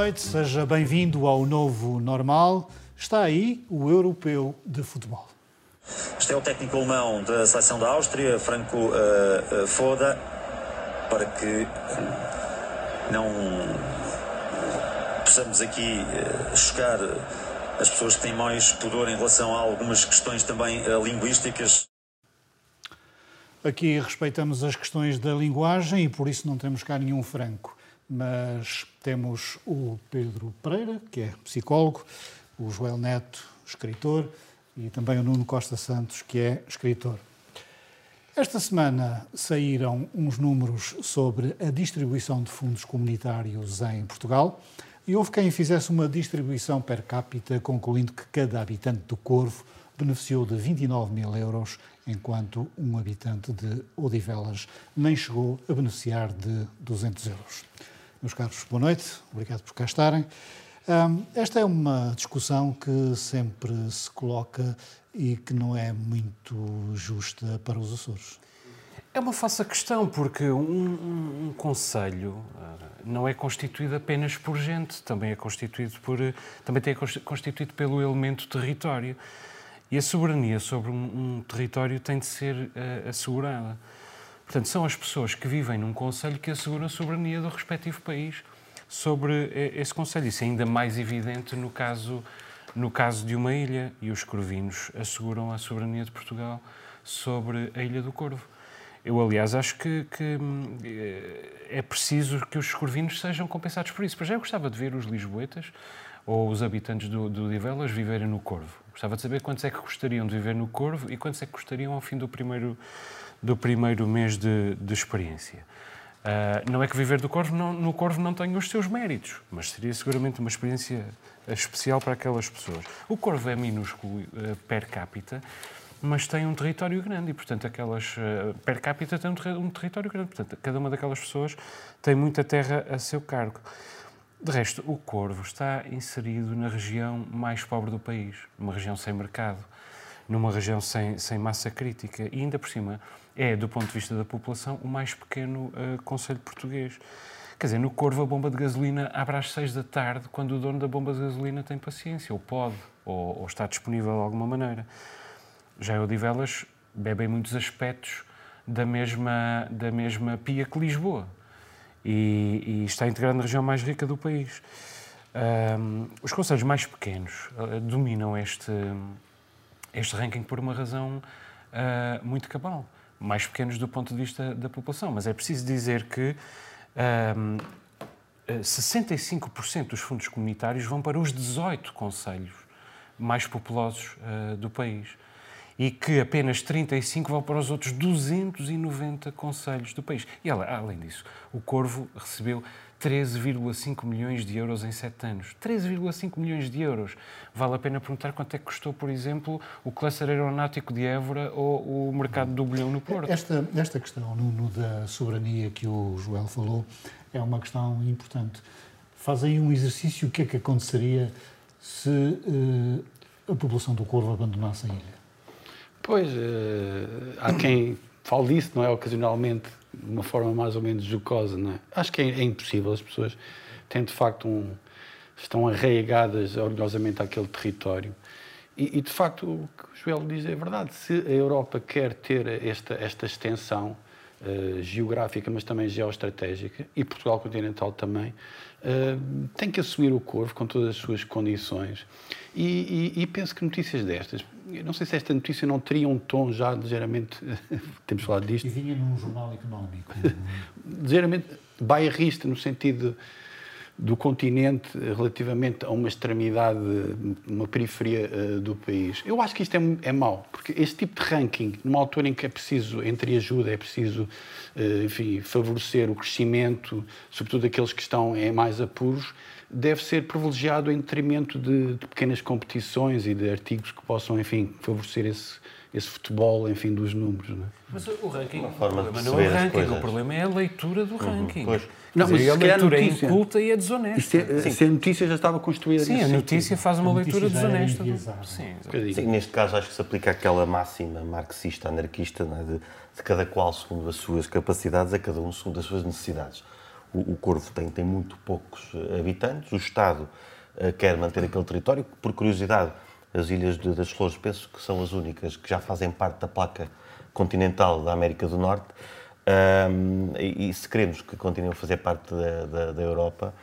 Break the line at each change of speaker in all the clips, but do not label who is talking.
Noite, seja bem-vindo ao novo normal. Está aí o europeu de futebol.
Este é o técnico alemão da seleção da Áustria, Franco uh, uh, Foda, para que não possamos aqui uh, chocar as pessoas que têm mais pudor em relação a algumas questões também linguísticas.
Aqui respeitamos as questões da linguagem e por isso não temos cá nenhum franco mas temos o Pedro Pereira, que é psicólogo, o Joel Neto, escritor, e também o Nuno Costa Santos, que é escritor. Esta semana saíram uns números sobre a distribuição de fundos comunitários em Portugal e houve quem fizesse uma distribuição per capita, concluindo que cada habitante do Corvo beneficiou de 29 mil euros, enquanto um habitante de Odivelas nem chegou a beneficiar de 200 euros. Meus caros, boa noite, obrigado por cá estarem. esta é uma discussão que sempre se coloca e que não é muito justa para os Açores.
É uma falsa questão, porque um, um, um conselho uh, não é constituído apenas por gente, também é constituído por também é constituído pelo elemento território. E a soberania sobre um, um território tem de ser uh, assegurada. Portanto, são as pessoas que vivem num Conselho que asseguram a soberania do respectivo país sobre esse Conselho. Isso é ainda mais evidente no caso, no caso de uma ilha. E os corvinos asseguram a soberania de Portugal sobre a Ilha do Corvo. Eu, aliás, acho que, que eh, é preciso que os corvinos sejam compensados por isso. Mas já eu gostava de ver os lisboetas ou os habitantes do, do Divelas viverem no Corvo. Gostava de saber quantos é que gostariam de viver no Corvo e quantos é que gostariam ao fim do primeiro do primeiro mês de, de experiência. Uh, não é que viver do Corvo não, no Corvo não tenha os seus méritos, mas seria seguramente uma experiência especial para aquelas pessoas. O Corvo é minúsculo uh, per capita, mas tem um território grande e, portanto, aquelas uh, per capita tem um, um, território grande. Portanto, cada uma daquelas pessoas tem muita terra a seu cargo. De resto, o Corvo está inserido na região mais pobre do país, numa região sem mercado, numa região sem, sem massa crítica e, ainda por cima, é, do ponto de vista da população, o mais pequeno uh, conselho português. Quer dizer, no Corvo a bomba de gasolina abre às seis da tarde, quando o dono da bomba de gasolina tem paciência, ou pode, ou, ou está disponível de alguma maneira. Já o Odivelas bebe em muitos aspectos da mesma, da mesma pia que Lisboa e, e está integrado na região mais rica do país. Um, os conselhos mais pequenos uh, dominam este, este ranking por uma razão uh, muito cabal mais pequenos do ponto de vista da população. Mas é preciso dizer que um, 65% dos fundos comunitários vão para os 18 conselhos mais populosos uh, do país e que apenas 35 vão para os outros 290 conselhos do país. E além disso, o Corvo recebeu 13,5 milhões de euros em sete anos. 13,5 milhões de euros. Vale a pena perguntar quanto é que custou, por exemplo, o cluster aeronáutico de Évora ou o mercado do bolhão no Porto.
Esta, esta questão, Nuno, da soberania que o Joel falou, é uma questão importante. Faz aí um exercício, o que é que aconteceria se uh, a população do Corvo abandonasse a ilha?
Pois, uh, há quem fale disso, não é? Ocasionalmente de uma forma mais ou menos jocosa, não é? Acho que é, é impossível. As pessoas têm, de facto, um, estão arraigadas orgulhosamente àquele território. E, e, de facto, o que o Joel diz é verdade. Se a Europa quer ter esta, esta extensão uh, geográfica, mas também geoestratégica, e Portugal continental também, uh, tem que assumir o corvo com todas as suas condições. E, e, e penso que notícias destas, eu não sei se esta notícia não teria um tom já ligeiramente. temos falado disto.
E vinha num jornal económico.
ligeiramente bairrista, no sentido do continente relativamente a uma extremidade, uma periferia uh, do país. Eu acho que isto é, é mau, porque este tipo de ranking, numa altura em que é preciso entre ajuda, é preciso, uh, enfim, favorecer o crescimento, sobretudo aqueles que estão em mais apuros, deve ser privilegiado em detrimento de, de pequenas competições e de artigos que possam, enfim, favorecer esse esse futebol, enfim, dos números. Não é?
Mas o ranking, o problema não é o ranking, o problema é a leitura do uhum, ranking.
Pois. Não, mas
a leitura é inculta e é desonesta.
É, se a notícia já estava construída
Sim, a notícia faz uma leitura desonesta.
Sim, Sim, neste caso acho que se aplica aquela máxima marxista, anarquista, é? de, de, cada qual segundo as suas capacidades, a cada um segundo as suas necessidades. O, Corvo tem, tem muito poucos eh, habitantes, o Estado uh, quer manter aquele território, por curiosidade, as Ilhas de, das Flores, penso que são as únicas que já fazem parte da placa continental da América do Norte. Um, e, e, se queremos que continuem a fazer parte da, da, da, Europa,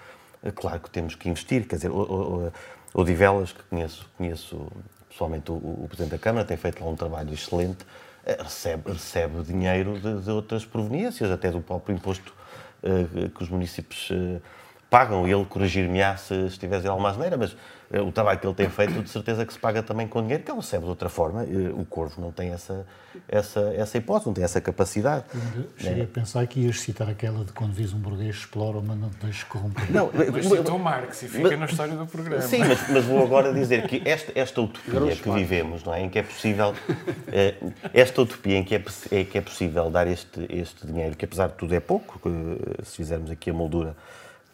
é claro que temos que investir. Quer dizer, o, o, o Divelas, que conheço, conheço pessoalmente o, o, Presidente da Câmara, tem feito lá um trabalho excelente, eh, recebe, recebe dinheiro de, de outras proveniências, até do próprio imposto que os municípios uh, pagam. Ele corrigir-me-á se estivesse em alguma maneira, mas eh, o trabalho que ele tem feito, de certeza que se paga também com dinheiro, que ele recebe de outra forma. Eh, o Corvo não tem essa, essa, essa hipótese, não tem essa capacidade.
Cheguei é. a pensar que ias citar aquela de quando vis um burguês explora, mas não te deixes corromper.
Não, mas citou Marx e fica mas, na história do programa.
Sim, mas, mas, vou agora dizer que esta, esta utopia que vivemos, não é? em que é possível, eh, esta utopia em que é, é, que é possível dar este, este dinheiro, que apesar de tudo é pouco, se fizermos aqui a moldura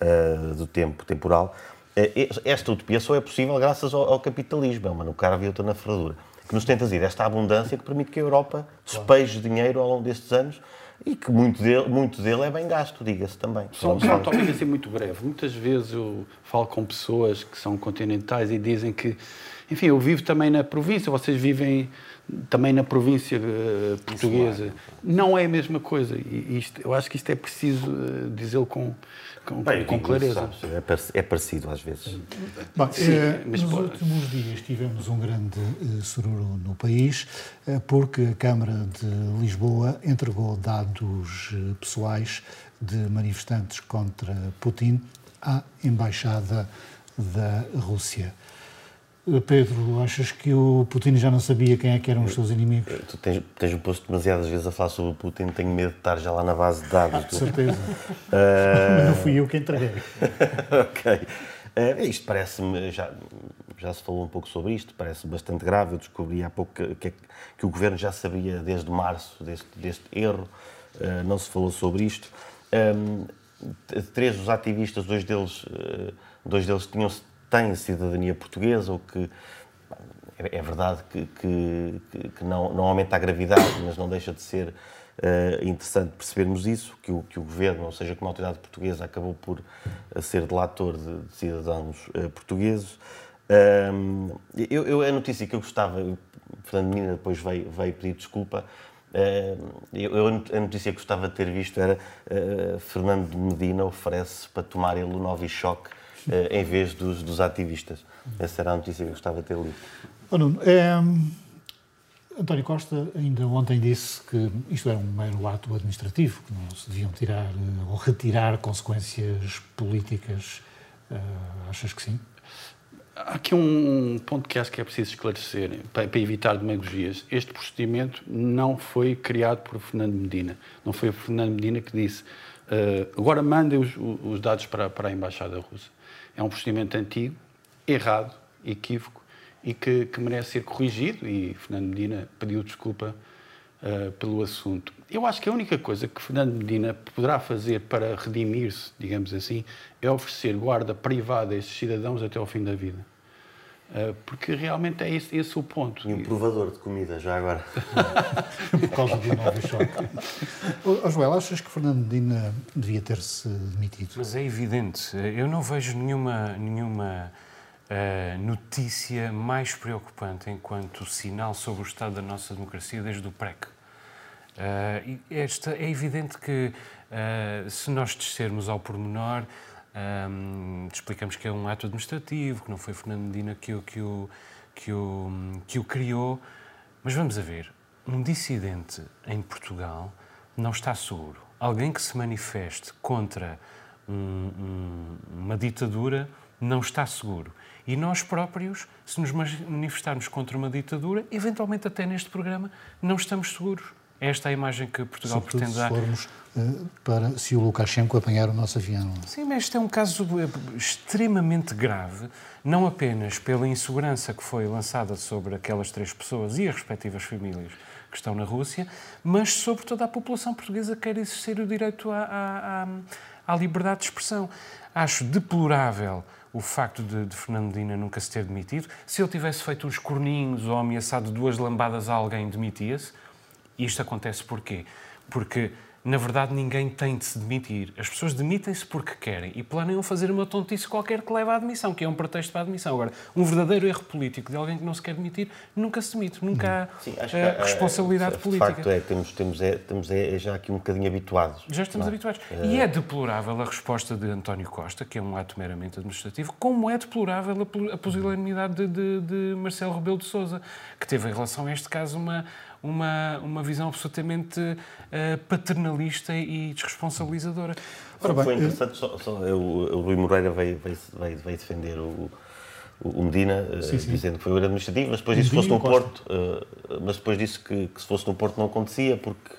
uh, do tempo temporal, eh, esta utopia só é possível graças ao, ao capitalismo, é uma no carro e outra na ferradura, que nos tenta dizer esta abundância que permite que a Europa despeje dinheiro ao longo destes anos e que muito dele, muito dele é bem gasto, diga-se também.
Só, só um tópico assim muito breve. Muitas vezes eu falo com pessoas que são continentais e dizem que, enfim, eu vivo também na província, vocês vivem também na província uh, portuguesa. Não é a mesma coisa. E isto, eu acho que isto é preciso uh, dizê-lo com, com, Bem, com clareza.
É, é parecido às vezes.
Bom, Sim, eh, nos pode... últimos dias tivemos um grande eh, sururu no país, eh, porque a Câmara de Lisboa entregou dados pessoais de manifestantes contra Putin à Embaixada da Rússia. Pedro, achas que o Putin já não sabia quem é que eram os seus inimigos?
Tu tens, tens posto demasiadas vezes a falar sobre o Putin, tenho medo de estar já lá na base de dados. Ah,
de certeza. Uh... Não fui eu quem entreguei.
ok. Uh, isto parece-me, já, já se falou um pouco sobre isto, parece bastante grave. Eu descobri há pouco que, que, que o governo já sabia desde março deste, deste erro, uh, não se falou sobre isto. Um, três dos ativistas, dois deles, dois deles tinham têm cidadania portuguesa ou que é, é verdade que, que, que não, não, aumenta a gravidade, mas não deixa de ser uh, interessante percebermos isso, que o, que o governo, ou seja, que uma autoridade portuguesa acabou por uh, ser delator de, de cidadãos uh, portugueses. Um, eu, eu, a notícia que eu gostava, Fernando Menina depois veio, veio pedir desculpa, eu, a notícia que gostava de ter visto era Fernando Medina oferece para tomar ele o eh, em vez dos, dos ativistas. Essa era a notícia que eu gostava de ter lido.
Oh, Nuno, é, António Costa ainda ontem disse que isto era um mero ato administrativo, que não se deviam tirar eh, ou retirar consequências políticas. Uh, achas que sim?
Há aqui um ponto que acho que é preciso esclarecer para, para, evitar demagogias. Este procedimento não foi criado por Fernando Medina. Não foi o Fernando Medina que disse uh, agora mandem os, os dados para, para a Embaixada Russa. É um procedimento antigo, errado, equívoco e que, que merece ser corrigido. E Fernando Medina pediu desculpa uh, pelo assunto. Eu acho que a única coisa que Fernando Medina poderá fazer para redimir-se, digamos assim, é oferecer guarda privada a esses cidadãos até ao fim da vida. Uh, porque realmente é esse, esse, o ponto.
E um provador de comida, já agora.
Por causa do novo choque. Joel, achas que Fernando Medina devia ter-se demitido?
Mas é evidente. Eu não vejo nenhuma, nenhuma uh, notícia mais preocupante enquanto sinal sobre o estado da nossa democracia desde o PREC. Uh, esta, é evidente que, se nós descermos ao pormenor, um, explicamos que é um ato administrativo, que não foi Fernando Medina que o, que o, que o, que o criou. Mas vamos a ver, um dissidente em Portugal não está seguro. Alguém que se manifeste contra um, um, uma ditadura não está seguro. E nós próprios, se nos manifestarmos contra uma ditadura, eventualmente até neste programa, não estamos seguros. Esta é a imagem que Portugal
Sobretudo
pretende dar.
Se formos uh, para se o Lukashenko apanhar o nosso avião.
Sim, mas este é um caso eh, extremamente grave, não apenas pela insegurança que foi lançada sobre aquelas três pessoas e as respectivas famílias que estão na Rússia, mas sobre toda a população portuguesa que quer exercer o direito à, à, à, liberdade de expressão. Acho deplorável o facto de, de Fernando Medina nunca se ter demitido. Se ele tivesse feito uns corninhos ou ameaçado duas lambadas a alguém, demitia-se. Isto acontece porquê? Porque na verdade, ninguém tem de se demitir. As pessoas demitem-se porque querem e planeiam fazer uma tontice qualquer que leva à admissão, que é um pretexto para a admissão. Agora, um verdadeiro erro político de alguém que não se quer demitir nunca se demite, nunca há Sim, uh, responsabilidade
é,
política.
De facto, é, temos, temos, é, temos é, é já aqui um bocadinho habituados.
Já estamos
é?
habituados. Uh... E é deplorável a resposta de António Costa, que é um ato meramente administrativo, como é deplorável a pusilanimidade de, de, de Marcelo Rebelo de Sousa, que teve em relação a este caso uma uma, uma visão absolutamente uh, paternalista e desresponsabilizadora.
Ora bem, foi interessante, só, só, o, o Rui Moreira veio, veio, defender o, o Medina, eh, sim, sim. dizendo que foi o erro administrativo, mas depois disse que fosse no Porto, uh, mas depois disse que, que, se fosse no Porto não acontecia, porque,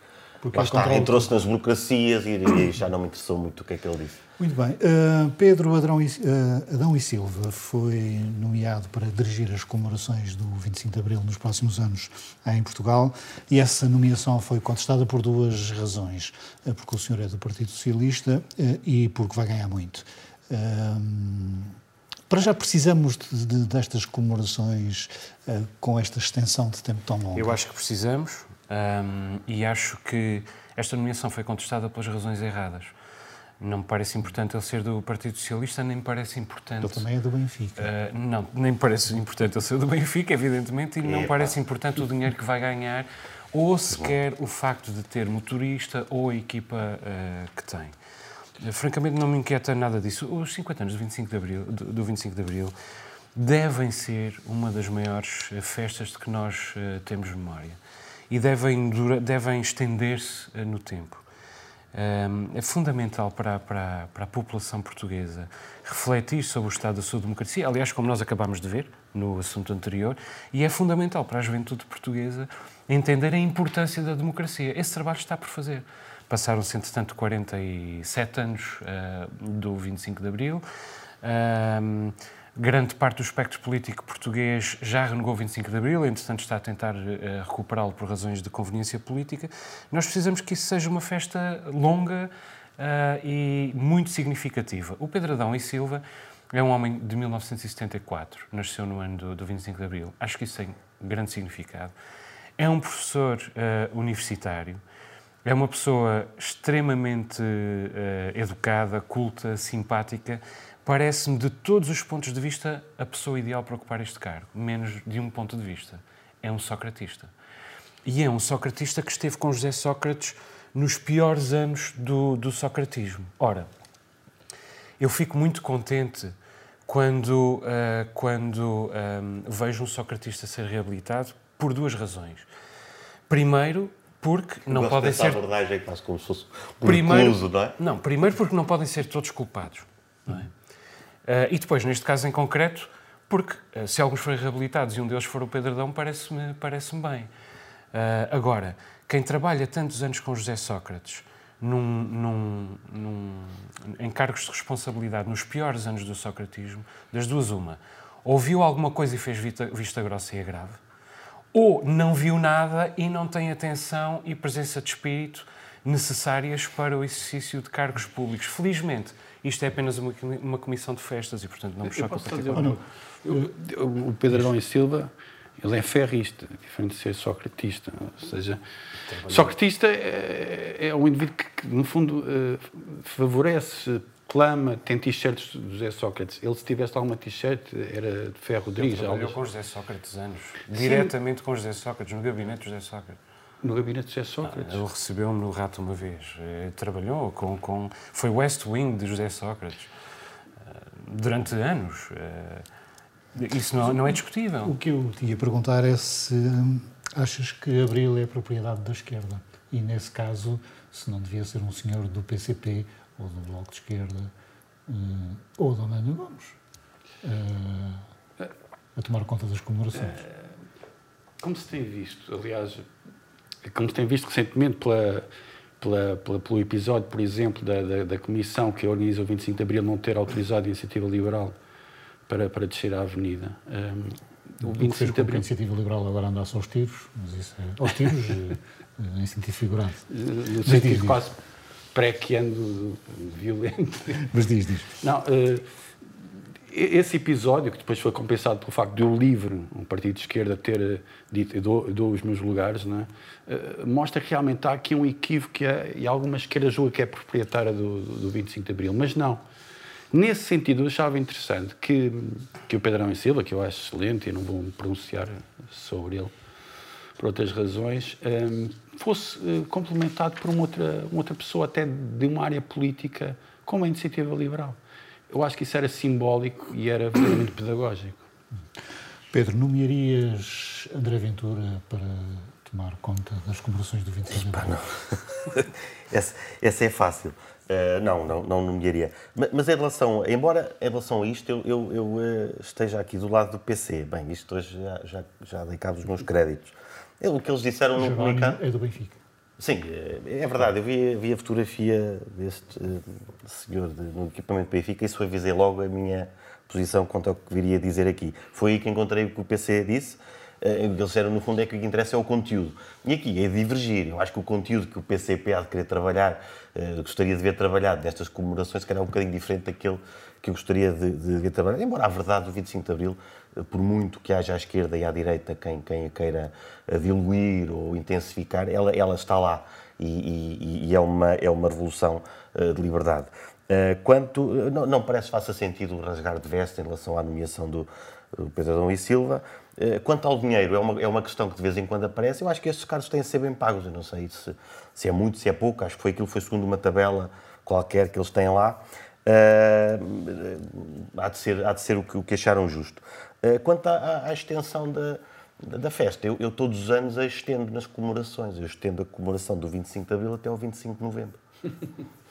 porque entrou-se nas burocracias e, e, já não me interessou muito o que é que ele disse.
Muito bem. Uh, Pedro Adão e, uh, Adão e, Silva foi nomeado para dirigir as comemorações do 25 de Abril nos próximos anos em Portugal e essa nomeação foi contestada por duas razões. Uh, porque o senhor é do Partido Socialista e porque vai ganhar muito. para já precisamos de, de, destas comemorações com esta extensão de tempo tão longa?
Eu acho que precisamos um, e acho que esta nomeação foi contestada pelas razões erradas. Não me parece importante ele ser do Partido Socialista, nem me parece importante.
Ele também é do Benfica.
Uh, não, nem me parece importante ele ser do Benfica, evidentemente, e não me parece importante o dinheiro que vai ganhar, ou sequer o facto de ter motorista ou a equipa uh, que tem. Uh, francamente, não me inquieta nada disso. Os 50 anos do 25 de Abril, do, do 25 de Abril devem ser uma das maiores festas de que nós temos memória e devem, devem estender-se no tempo é fundamental para, para, para, a população portuguesa refletir sobre o estado da sua democracia, aliás, como nós acabámos de ver no assunto anterior, e é fundamental para a juventude portuguesa entender a importância da democracia. Esse trabalho está por fazer. Passaram-se, entretanto, 47 anos uh, do 25 de Abril. Uh, Grande parte do espectro político português já renegou o 25 de Abril, entretanto está a tentar uh, recuperá-lo por razões de conveniência política. Nós precisamos que isso seja uma festa longa uh, e muito significativa. O Pedro Adão e Silva é um homem de 1974, nasceu no ano do, do 25 de Abril. Acho que isso tem grande significado. É um professor uh, universitário, é uma pessoa extremamente educada, culta, simpática, parece-me, de todos os pontos de vista, a pessoa ideal para ocupar este cargo, menos de um ponto de vista. É um socratista. E é um socratista que esteve com José Sócrates nos piores anos do, do socratismo. Ora, eu fico muito contente quando, uh, quando um, vejo um socratista ser reabilitado por duas razões. Primeiro, porque não podem ser.
abordagem quase como se fosse um primeiro, incluso, não é?
Não, primeiro porque não podem ser todos culpados. Não é? Uh, e depois, neste caso em concreto, porque uh, se alguns forem reabilitados e um deles for o Pedradão, parece-me parece bem. Uh, agora, quem trabalha tantos anos com José Sócrates, num, num, num, em cargos de responsabilidade nos piores anos do socratismo, das duas uma, ouviu alguma coisa e fez vista, vista grossa e é grave, ou não viu nada e não tem atenção e presença de espírito necessárias para o exercício de cargos públicos. Felizmente, isto é apenas uma, uma comissão de festas e, portanto, não me choca particularmente.
O Pedro Adão e Silva, ele é ferrista, diferente de ser socratista. Ou seja, socratista é, é um indivíduo que, que no fundo, eh, favorece clama, tem t-shirts do José Sócrates. Ele, se tivesse alguma t-shirt, era de Ferro Rodrigues.
Ele trabalhou com José Sócrates anos. Sim. Diretamente com José Sócrates, no gabinete de José Sócrates.
No gabinete de José Sócrates?
Ah, ele recebeu-me no Rato uma vez. Eh, trabalhou com, com... Foi West Wing de José Sócrates. Eh, durante anos. Eh, isso não, não é discutível.
O que eu te ia perguntar é se hum, achas que Abril é propriedade da esquerda. E, nesse caso, se não devia ser um senhor do PCP ou do Bloco de Esquerda, ou do António Gomes, a tomar conta das comemorações.
Como se tem visto, aliás, como se tem visto recentemente pela, pela, pela, pelo episódio, por exemplo, da, da, da, comissão que organiza o 25 de Abril não ter autorizado a iniciativa liberal para, para descer à avenida.
Um, o 25 de Abril. A iniciativa liberal agora anda-se aos tiros, mas isso é. aos tiros, eh, em sentido figurado.
No sentido diz, quase pré-que-ando violento.
Mas diz, diz.
Não, uh, esse episódio, que depois foi compensado pelo facto de o LIVRE, um partido de esquerda, ter eh, dito, eu dou, eu dou os meus lugares, não é? Uh, mostra que realmente há aqui um equívoco e alguma esquerda julga que é proprietária do, do 25 de Abril, mas não. Nesse sentido, eu achava interessante que, que o Pedrão e Silva, que eu acho excelente e não vou me pronunciar sobre ele por outras razões, um, ehm, fosse uh, complementado por uma outra, uma outra pessoa, até de uma área política, como a Iniciativa Liberal eu acho que isso era simbólico e era verdadeiramente pedagógico.
Pedro, nomearias André Ventura para tomar conta das comemorações do 25 de abril?
essa, essa é fácil. Uh, não, não, não nomearia. Mas, mas, em relação, embora em relação a isto eu, eu, eu uh, esteja aqui do lado do PC, bem, isto hoje já, já, já dei cabo dos meus créditos. É o que eles disseram no comunicado.
É do Benfica.
Sim, é, é verdade. Eu vi, vi a fotografia deste uh, senhor de, no equipamento Benfica e isso avisei logo a minha posição quanto ao que viria dizer aqui. Foi aí que encontrei o que o PC disse. Uh, eles disseram, no fundo, é que o que interessa é o conteúdo. E aqui é divergir. Eu acho que o conteúdo que o PCP há de querer trabalhar, uh, gostaria de ver trabalhado nestas comemorações, se calhar é um bocadinho diferente daquele que eu gostaria de, de ver trabalhar. Embora a verdade do 25 de Abril por muito que haja à esquerda e à direita quem, quem a queira diluir ou intensificar, ela, ela está lá e, e, e é, uma, é uma revolução uh, de liberdade. Quanto, não, não parece faça sentido rasgar de veste em relação à nomeação do, do Pedro Adão e Silva. Quanto ao dinheiro, é uma, é uma questão que de vez em quando aparece. Eu acho que estes cargos têm de ser bem pagos. Eu não sei se, se é muito, se é pouco. Acho que foi aquilo foi segundo uma tabela qualquer que eles têm lá. Uh, há, de ser, há de ser o que, o que acharam justo. Uh, quanto à, à extensão da, da, festa, eu, eu, todos os anos a estendo nas comemorações. Eu estendo a comemoração do 25 de Abril até ao 25 de Novembro.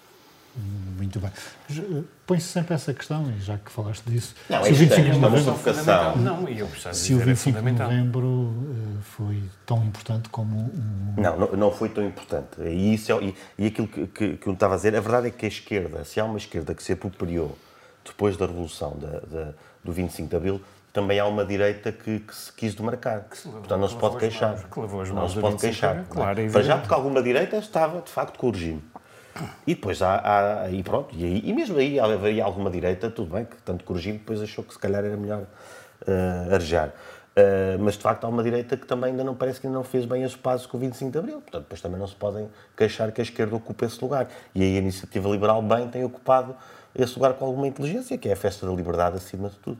Muito bem. Eh, põe-se sempre essa questão, e já que falaste disso.
Não, se é o 25 de novembro,
não, e eu
se o 25 de novembro foi tão importante como um...
Não, não, não foi tão importante. E, isso é, e, e aquilo que, que, que eu estava a dizer, a verdade é que a esquerda, se há uma esquerda que se apropriou depois da revolução da, da, do 25 de Abril, também há uma direita que, que se quis demarcar. Portanto, não se pode queixar.
Não
se pode queixar. Claro, Para já, porque alguma direita estava, de facto, com o regime. E depois há, há e pronto, e, aí, e mesmo aí haveria alguma direita, tudo bem, que tanto corrigindo, depois achou que se calhar era melhor uh, arejar. Uh, mas de facto há uma direita que também ainda não parece que ainda não fez bem as pazes com o 25 de Abril. Portanto, depois também não se podem queixar que a esquerda ocupe esse lugar. E aí a iniciativa liberal bem tem ocupado esse lugar com alguma inteligência, que é a festa da liberdade acima de tudo.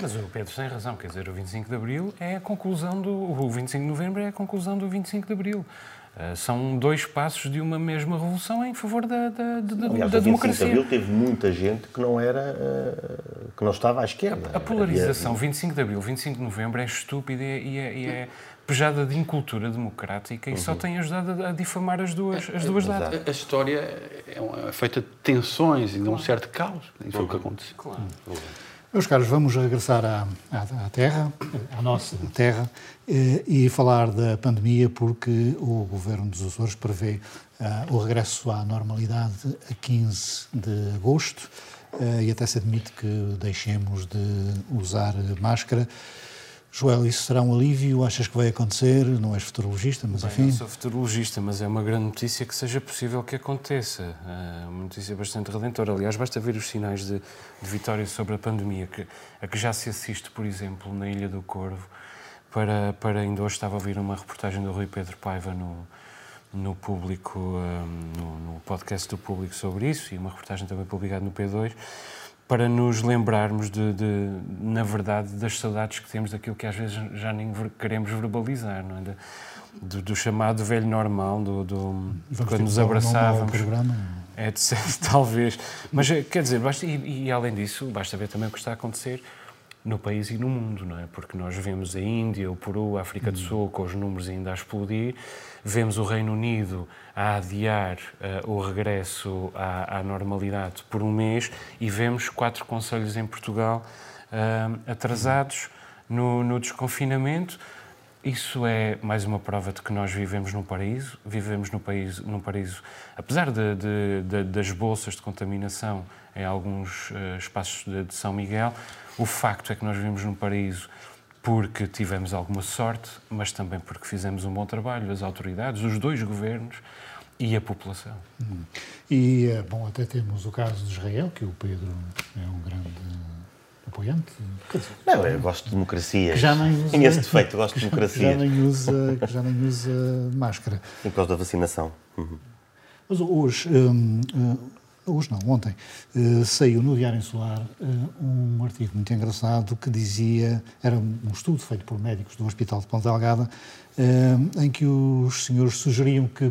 Mas o Pedro tem razão, quer dizer, o 25 de Abril é a conclusão do. O 25 de Novembro é a conclusão do 25 de Abril. Uh, são dois passos de uma mesma revolução em favor da, da, da,
Aliás,
da
o 25
democracia.
De Abril teve muita gente que não era uh, que não estava à esquerda.
A polarização, Havia... 25 de Abril, 25 de Novembro é estúpida e é, e é pejada de incultura democrática e uhum. só tem ajudado a, difamar as duas, as duas datas.
A, a, história é, é, feita de tensões e de um certo caos. Isso foi o que aconteceu.
Claro. Uhum.
Meus caros, vamos regressar à, à, à Terra, à nossa Terra, e, eh, e, falar da pandemia, porque o Governo dos Açores prevê uh, o regresso à normalidade a 15 de agosto uh, e até se admite que deixemos de usar máscara. Joel, isso será um alívio? Achas que vai acontecer? Não és futurologista, mas
Bem,
enfim.
Não sou futurologista, mas é uma grande notícia que seja possível que aconteça. É uma notícia bastante redentora. Aliás, basta ver os sinais de, de vitória sobre a pandemia, que, a que já se assiste, por exemplo, na Ilha do Corvo. Para, para ainda hoje estava a ouvir uma reportagem do Rui Pedro Paiva no, no público, um, no, no podcast do público sobre isso, e uma reportagem também publicada no P2 para nos lembrarmos de, de, na verdade, das saudades que temos daquilo que às vezes já nem queremos verbalizar, não é? De, do, do, chamado velho normal, do, do quando nos abraçávamos. É de talvez. Mas quer dizer, basta, e, e, além disso, basta ver também o que está a acontecer no país e no mundo, não é? Porque nós vemos a Índia, o Peru, a África do Sul com os números ainda a explodir, vemos o Reino Unido a adiar uh, o regresso à, à, normalidade por um mês e vemos quatro conselhos em Portugal uh, atrasados no, no desconfinamento. Isso é mais uma prova de que nós vivemos num paraíso, vivemos num, país, num paraíso, apesar de, de, de, das bolsas de contaminação em alguns uh, espaços de, São Miguel, o facto é que nós vivemos num paraíso porque tivemos alguma sorte, mas também porque fizemos um bom trabalho, as autoridades, os dois governos e a população.
Hum. E, eh, bom, até temos o caso de Israel, que o Pedro é um grande apoiante.
Não, eu gosto de democracia. Já nem usa, esse defeito, gosto de democracia.
Já nem usa, já nem usa máscara.
Em causa da vacinação.
Uhum. Mas hoje, um, uh, hoje não, ontem, uh, saiu no Diário Insular uh, um artigo muito engraçado que dizia, era um estudo feito por médicos do Hospital de Ponta Delgada, em que os senhores sugeriam que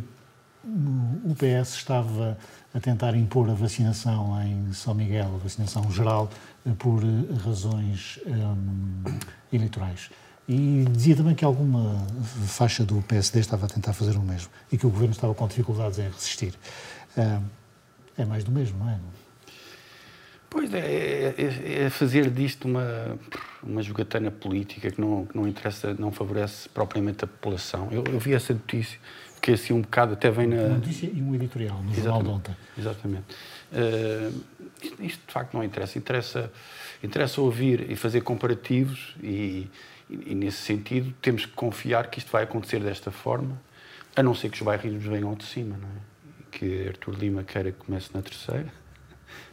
o PS estava a tentar impor a vacinação em São Miguel, a vacinação geral, por razões eleitorais. E dizia também que alguma faixa do PSD estava a tentar fazer o mesmo e que o governo estava com dificuldades em resistir. É mais do mesmo, não é?
Pois é, é, é, é fazer disto uma, uma jogatana política que não, que não interessa, não favorece propriamente a população. Eu, eu vi essa notícia que assim um bocado até vem na.
Uma notícia e um editorial no Exatamente. jornal de ontem.
Exatamente. Uh, isto, isto, de facto não interessa. interessa. Interessa ouvir e fazer comparativos e, e, e, nesse sentido temos que confiar que isto vai acontecer desta forma, a não ser que os bairros venham de cima, não é? Que Artur Lima queira que comece na terceira,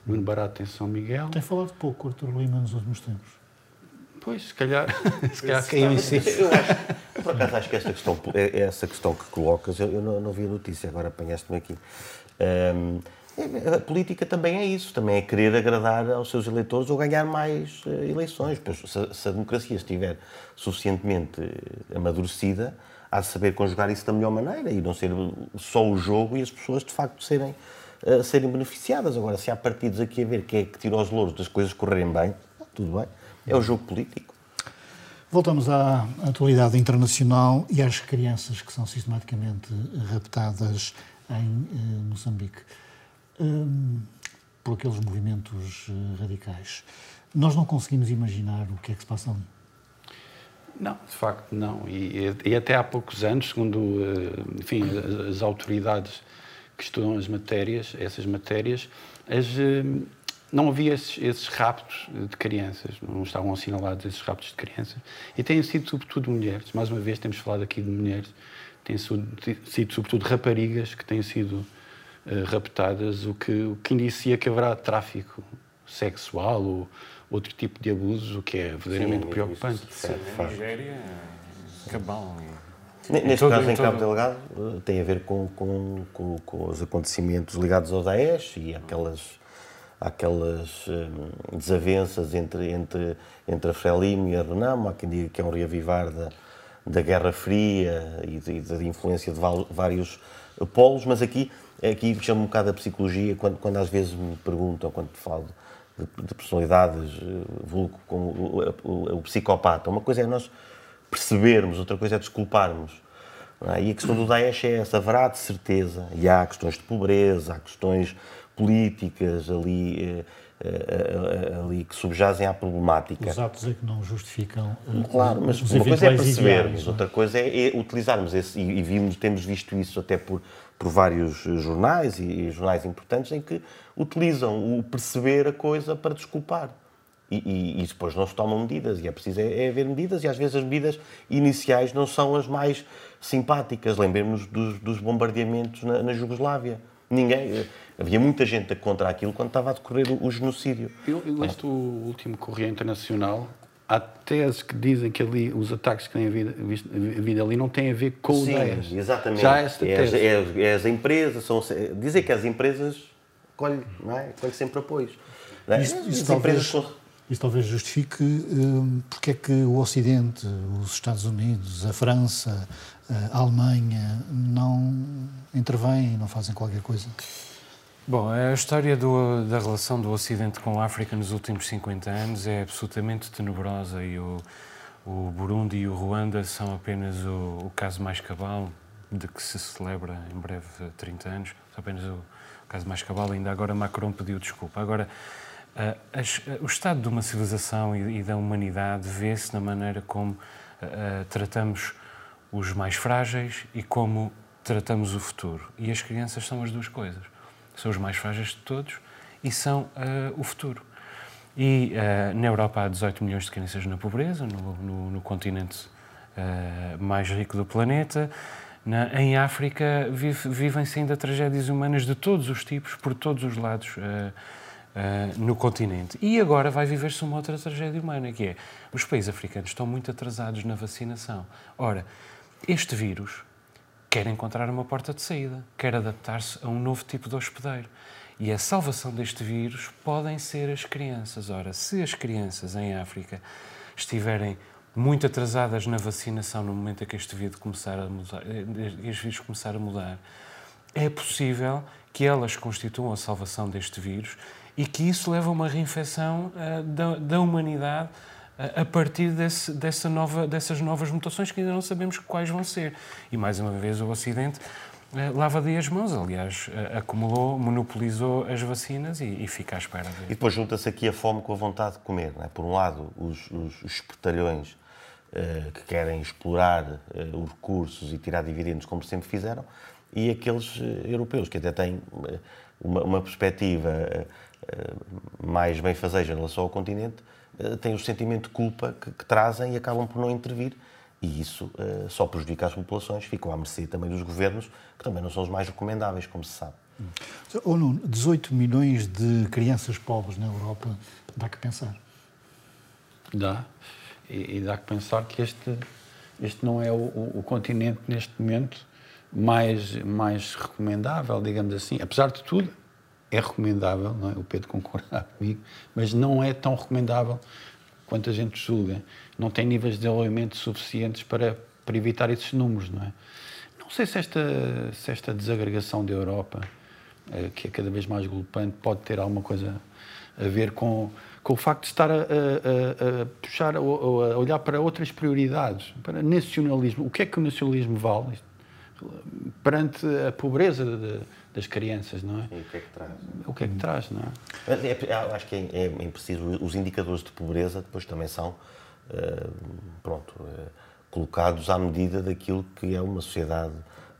Nuno Barato em São Miguel.
Tem falado pouco Artur Lima nos últimos tempos.
Pois, se calhar, se calhar caiu em si.
Eu acho, por acaso, acho que esta questão, é, é essa questão que colocas, eu, eu não, não vi a notícia, agora apanhaste-me aqui. Um, a política também é isso, também é querer agradar aos seus eleitores ou ganhar mais uh, eleições. Pois, se, se, a democracia estiver suficientemente eh, amadurecida, há de saber conjugar isso da melhor maneira e não ser só o jogo e as pessoas de facto serem, uh, serem beneficiadas. Agora, se há partidos aqui a ver quem é que tira os louros das coisas correrem bem, tudo bem, é o jogo político.
Voltamos à atualidade internacional e às crianças que são sistematicamente raptadas em eh, Moçambique um, por aqueles movimentos eh, radicais. Nós não conseguimos imaginar o que é que se passa ali.
Não, de facto não. E, e até há poucos anos, segundo eh, enfim, as, autoridades que estudam as matérias, essas matérias, as, não havia esses, esses, raptos de crianças, não estavam assinalados esses raptos de crianças. E têm sido sobretudo mulheres. Mais uma vez temos falado aqui de mulheres. Têm sido, sido sobretudo raparigas que têm sido uh, raptadas, o que, o que indicia que haverá tráfico sexual ou outro tipo de abusos, o que é verdadeiramente Sim, preocupante.
Isso, na Nigéria, cabal.
Neste todo, caso, em Cabo Delgado, eh, tem a ver com, com, com, com os acontecimentos ligados ao Daesh e aquelas aquelas hum, desavenças entre, entre, entre a Frelimo e a Renamo, há quem diga que é um reavivar da, da Guerra Fria e, de, da influência de vários polos, mas aqui, aqui chama um bocado a psicologia, quando, quando às vezes me perguntam, quando falo de, de personalidades, eh, vulgo como o, o, o, psicopata, uma coisa é nós percebermos, outra coisa é desculparmos. É? E a questão do Daesh é essa, haverá de certeza, e há questões de pobreza, há questões políticas ali, eh, eh, ali que subjazem à problemática.
Os atos é que não justificam.
Claro, mas uma coisa é percebermos, é? outra coisa é, é utilizarmos esse, e, vimos, temos visto isso até por, por vários jornais e, e, jornais importantes em que utilizam o perceber a coisa para desculpar. E, e, e depois não se tomam medidas, e é preciso é, é, haver medidas, e às vezes as medidas iniciais não são as mais simpáticas. Lembremos-nos dos, dos bombardeamentos na, na Jugoslávia. Ninguém, Havia muita gente contra aquilo quando estava a decorrer o, o genocídio.
Eu, eu leste o último Correio Internacional. Há teses que dizem que ali os ataques que têm havido, havido ali não têm a ver com
Sim,
o Daesh.
exatamente. Já esta é tese. É, as, é as empresas, são, dizem que as empresas colhem, não é? colhem sempre apoios.
É? Isto, isto, talvez, são... isto, talvez, justifique um, porque é que o Ocidente, os Estados Unidos, a França, a Alemanha não intervêm, não fazem qualquer coisa.
Bom, a história do, da relação do Ocidente com a África nos últimos 50 anos é absolutamente tenebrosa e o, o Burundi e o Ruanda são apenas o, o, caso mais cabal de que se celebra em breve 30 anos. São apenas o, o caso mais cabal. Ainda agora Macron pediu desculpa. Agora, o estado de uma civilização e, e da humanidade vê-se na maneira como tratamos os mais frágeis e como tratamos o futuro. E as crianças são as duas coisas. São os mais frágeis de todos e são o futuro. E uh, na Europa há 18 milhões de crianças na pobreza, no, no, no continente uh, mais rico do planeta. Na, em África vive, vivem-se ainda tragédias humanas de todos os tipos, por todos os lados uh, no continente. E agora vai viver-se uma outra tragédia humana, que é os países africanos estão muito atrasados na vacinação. Ora, este vírus quer encontrar uma porta de saída, quer adaptar-se a um novo tipo de hospedeiro. E a salvação deste vírus podem ser as crianças. Ora, se as crianças em África estiverem muito atrasadas na vacinação no momento em que este vírus começar a mudar, este vírus começar a mudar, é possível que elas constituam a salvação deste vírus e que isso leve a uma reinfecção uh, da, da, humanidade a partir desse, dessa nova, dessas novas mutações que ainda não sabemos quais vão ser. E mais uma vez o Ocidente eh, lava de as mãos, aliás, eh, acumulou, monopolizou as vacinas e, e fica à espera. De...
E depois junta-se aqui a fome com a vontade de comer. Não é? Por um lado, os, os, uh, que querem explorar uh, os recursos e tirar dividendos, como sempre fizeram, e aqueles uh, europeus que até têm uma, uma perspectiva mais bem-fazeja em relação ao continente, têm o sentimento de culpa que, que trazem e acabam por não intervir e isso uh, só prejudica as populações, ficam à mercê também dos governos, que também não são os mais recomendáveis, como se sabe.
Oh, Nuno, 18 milhões de crianças pobres na Europa, dá que pensar?
Dá. E, e dá que pensar que este, este não é o, o, o, continente, neste momento, mais, mais recomendável, digamos assim. Apesar de tudo, é recomendável, não é? o Pedro concorda comigo, mas não é tão recomendável quanto a gente julga não tem níveis de desenvolvimento suficientes para, para evitar esses números, não é? Não sei se esta, se esta desagregação da Europa, eh, que é cada vez mais golpante, pode ter alguma coisa a ver com, com o facto de estar a, a, a puxar, a olhar para outras prioridades, para nacionalismo. O que é que o nacionalismo vale perante a pobreza de, das crianças, não é?
E o que é que traz?
O que é que traz, não
é? é acho que é, é, é preciso. Os indicadores de pobreza depois também são eh, pronto, eh, colocados à medida daquilo que é uma sociedade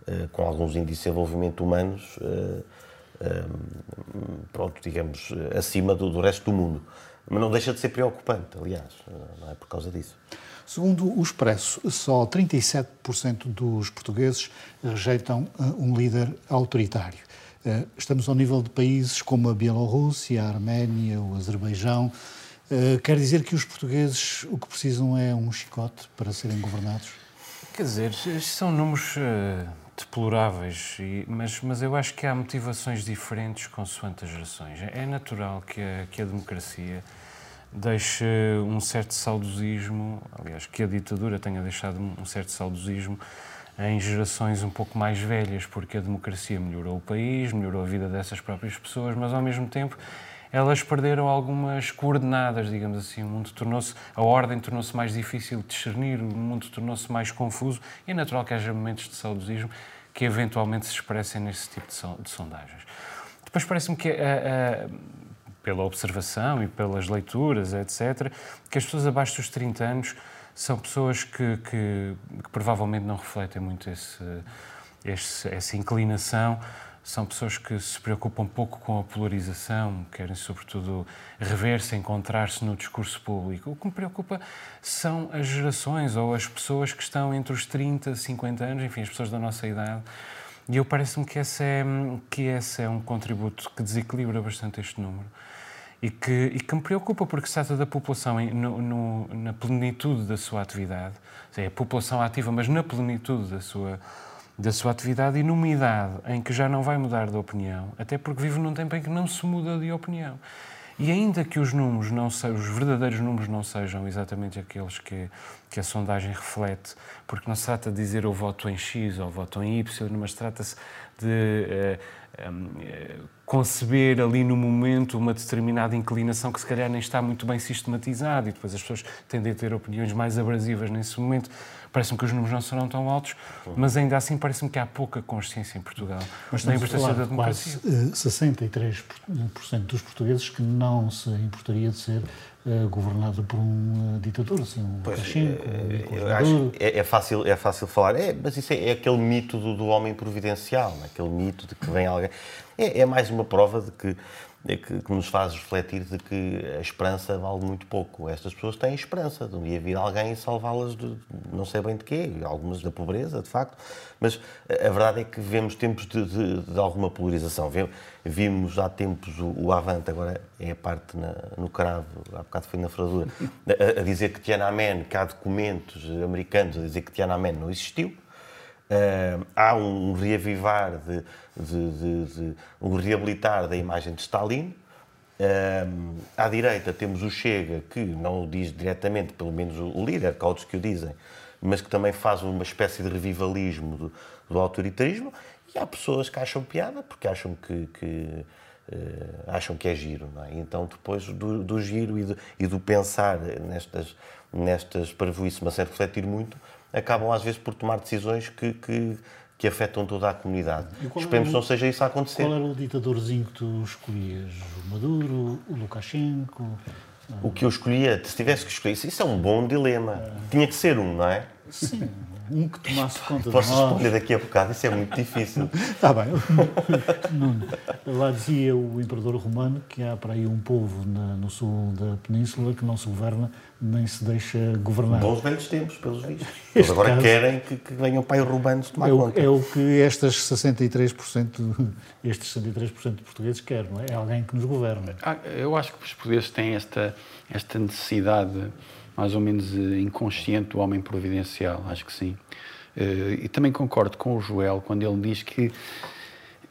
eh, com alguns índices de desenvolvimento humanos, pronto, digamos, acima do, do resto do mundo. Mas não deixa de ser preocupante, aliás, não é por causa disso.
Segundo o Expresso, só 37% dos portugueses rejeitam um líder autoritário. Estamos ao nível de países como a Bielorrússia, a Arménia, o Azerbaijão, Uh, quer dizer que os portugueses o que precisam é um chicote para serem governados?
Quer dizer, são números deploráveis, mas, mas eu acho que há motivações diferentes consoante as gerações. É natural que a, que a democracia deixe um certo saudosismo, aliás, que a ditadura tenha deixado um certo saudosismo em gerações um pouco mais velhas, porque a democracia melhorou o país, melhorou a vida dessas próprias pessoas, mas ao mesmo tempo elas perderam algumas coordenadas, digamos assim. O mundo tornou-se, a ordem tornou-se mais difícil de discernir, o mundo tornou-se mais confuso e é natural que haja momentos de saudosismo que eventualmente se expressem nesse tipo de, sondagens. Depois parece-me que, a, pela observação e pelas leituras, etc., que as pessoas abaixo dos 30 anos são pessoas que, que, que provavelmente não refletem muito esse, esse, essa inclinação são pessoas que se preocupam pouco com a polarização, querem, sobretudo, rever-se, encontrar-se no discurso público. O que me preocupa são as gerações ou as pessoas que estão entre os 30 e 50 anos, enfim, as pessoas da nossa idade. E eu parece-me que, esse é, que esse é um contributo que desequilibra bastante este número e que, e que me preocupa, porque se trata da população em, no, no, na plenitude da sua atividade, é a população ativa, mas na plenitude da sua da sua atividade e numa idade em que já não vai mudar de opinião, até porque vive num tempo em que não se muda de opinião. E ainda que os números não sejam, os verdadeiros números não sejam exatamente aqueles que, que a sondagem reflete, porque não se trata de dizer eu voto em X ou voto em Y, mas trata-se de uh, conceber ali no momento uma determinada inclinação que se calhar nem está muito bem sistematizada e depois as pessoas tendem a ter opiniões mais abrasivas nesse momento. Parece-me que os números não serão tão altos, mas ainda assim parece-me que há pouca consciência em Portugal
mas da importância da democracia. Quase 63% dos portugueses que não se importaria de ser uh, governado por um uh, ditador, assim, um pois,
um é, é, fácil É fácil falar, é, mas isso é, é aquele mito do, do, homem providencial, é? aquele mito de que vem alguém. É, é mais uma prova de que é que, que, nos faz refletir de que a esperança vale muito pouco. Estas pessoas têm esperança de um dia vir alguém e salvá-las de não sei bem de quê, algumas da pobreza, de facto, mas a verdade é que vemos tempos de, de, de alguma polarização. Vimos há tempos o, o Avante, agora é a parte na, no cravo, há bocado foi na fradura, a, a dizer que Tiananmen, que há documentos americanos a dizer que Tiananmen não existiu, Uh, há um reavivar, de, de, de, de, um reabilitar da imagem de Stalin. Uh, à direita temos o Chega, que não o diz diretamente, pelo menos o, líder, que outros que o dizem, mas que também faz uma espécie de revivalismo do, do autoritarismo. E há pessoas que acham piada, porque acham que, que uh, acham que é giro. Não é? Então, depois do, do giro e do, e do pensar nestas, nestas parvoíces, mas sem refletir muito, acabam às vezes por tomar decisões que, que, que afetam toda a comunidade. Esperemos que não seja isso a acontecer.
Qual era o ditadorzinho que tu escolhias? O Maduro, o Lukashenko?
O que eu escolhia, se tivesse que escolher, isso é um bom dilema. Tinha que ser um, não é?
Sim, um que tomasse conta
Posso de nós. Posso responder daqui a bocado, isso é muito difícil.
Está bem. Nuno, lá dizia o imperador romano que há para aí um povo na, no sul da península que não se governa nem se deixa governar.
Bons velhos tempos, pelos vistos. Eles agora caso, querem que, que venham pai romanos tomar
é
o, conta.
É o que estas 63%, estes 63% de portugueses querem, não é? É alguém que nos governa.
Ah, eu acho que os portugueses têm esta, esta necessidade mais ou menos eh, inconsciente do homem providencial, acho que sim. Eh, e também concordo com o Joel quando ele diz que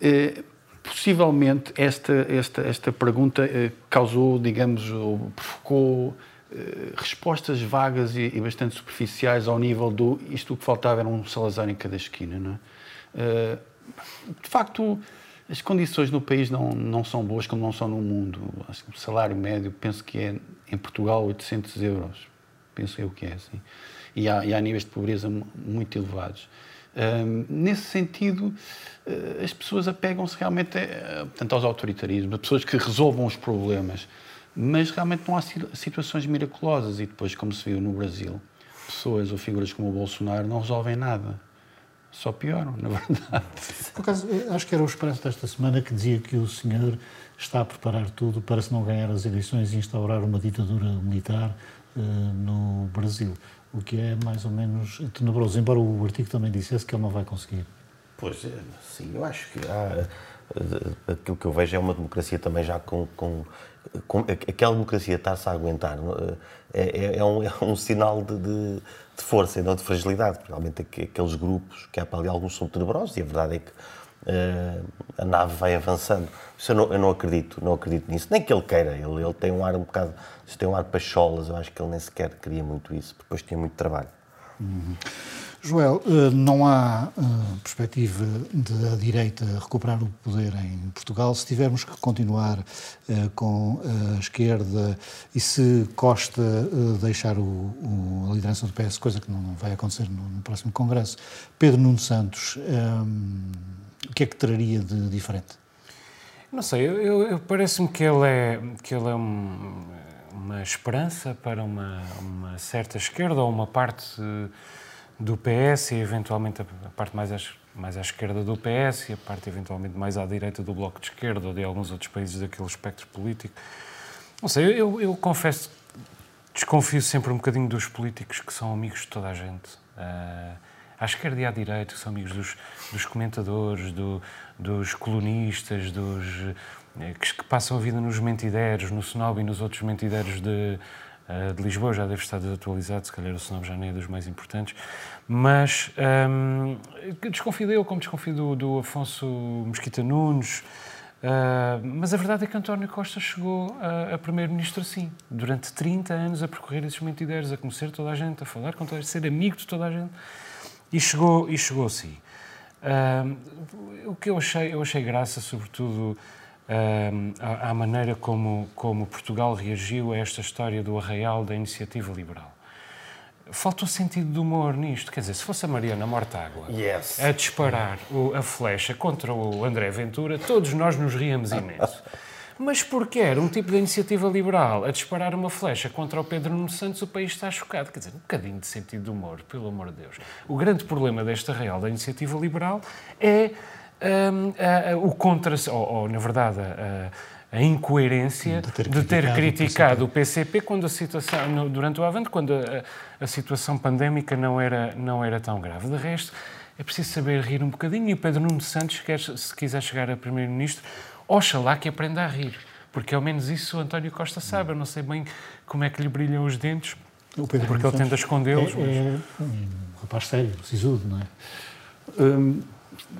eh, possivelmente esta, esta, esta pergunta causou, digamos, ou provocou respostas vagas e, e, bastante superficiais ao nível do isto que faltava era um Salazar em cada esquina. Não é? de facto, as condições no país não, não são boas como não são no mundo. O salário médio, penso que é em Portugal 800 euros penso eu que é assim. E há, e há níveis de pobreza muito elevados. Um, nesse sentido, uh, as pessoas apegam-se realmente a, portanto, aos autoritarismos, a pessoas que resolvam os problemas, mas realmente não há situações miraculosas. E depois, como se viu no Brasil, pessoas ou figuras como o Bolsonaro não resolvem nada. Só pioram, na verdade.
Por acaso, acho que era o Expresso desta semana que dizia que o senhor está a preparar tudo para, se não ganhar as eleições, instaurar uma ditadura militar eh, no Brasil, o que é mais ou menos tenebroso, embora o artigo também dissesse que ele não vai conseguir.
Pois, é, sim, eu acho que há, eh, aquilo que eu vejo é uma democracia também já com, com, com aquela democracia estar-se a aguentar é, é, é, um, é um sinal de, de, de, força e não de fragilidade, porque realmente aqueles grupos que há para ali alguns são tenebrosos e a verdade é que uh, a nave vai avançando. Isso eu não, eu não, acredito, não acredito nisso. Nem que ele queira, ele, ele tem um ar um bocado, tem um ar pacholas, eu acho que ele nem sequer queria muito isso, porque depois tinha muito trabalho.
Uhum. Joel, eh, não há eh, perspectiva da direita recuperar o poder em Portugal se tivermos que continuar com a esquerda e se Costa deixar o, a liderança do PS, coisa que não vai acontecer no, próximo Congresso. Pedro Nuno Santos, um, o que é que traria de diferente?
Não sei, eu, eu parece-me que ele é, que ele é um, uma esperança para uma, uma certa esquerda ou uma parte do PS e eventualmente a parte mais à, mais à esquerda do PS e a parte eventualmente mais à direita do Bloco de Esquerda ou de alguns outros países daquele espectro político. Não sei, eu, eu confesso, desconfio sempre um bocadinho dos políticos que são amigos de toda a gente. Uh, à esquerda e à direita, que são amigos dos, dos comentadores, do, dos colunistas, dos, eh, que, que, passam a vida nos mentideiros, no Snob e nos outros mentideiros de, uh, de Lisboa, já deve estar desatualizado, se calhar o Snob já nem é dos mais importantes, mas um, desconfio dele, como desconfio do, do Afonso Mesquita Nunes, Uh, mas a verdade é que António Costa chegou a, a primeiro-ministro assim, durante 30 anos a percorrer esses mentideiros, a conhecer toda a gente, a falar com toda a gente, a ser amigo de toda a gente. E chegou, e chegou sim. Uh, o que eu achei, eu achei graça, sobretudo, à, à maneira como, como Portugal reagiu a esta história do arraial da iniciativa liberal. Faltou sentido de humor nisto. Quer dizer, se fosse a Mariana Mortágua
yes.
a disparar o, a flecha contra o André Ventura, todos nós nos ríamos imenso. Mas porque era um tipo de iniciativa liberal a disparar uma flecha contra o Pedro Nuno Santos, o país está chocado. Quer dizer, um bocadinho de sentido de humor, pelo amor de Deus. O grande problema desta real da iniciativa liberal é um, o contra... Ou, ou, na verdade, a, a incoerência de ter, de ter criticado, o PCP. quando a situação, durante o Avante, quando a, a, situação pandémica não era, não era tão grave. De resto, é preciso saber rir um bocadinho e o Pedro Nuno Santos, quer, se quiser chegar a Primeiro-Ministro, Oxalá que aprenda a rir, porque ao menos isso o António Costa sabe. Eu não sei bem como é que lhe brilham os dentes, porque ele tenta escondê-los.
É, mas... é um rapaz sério, sisudo, não é?
Hum,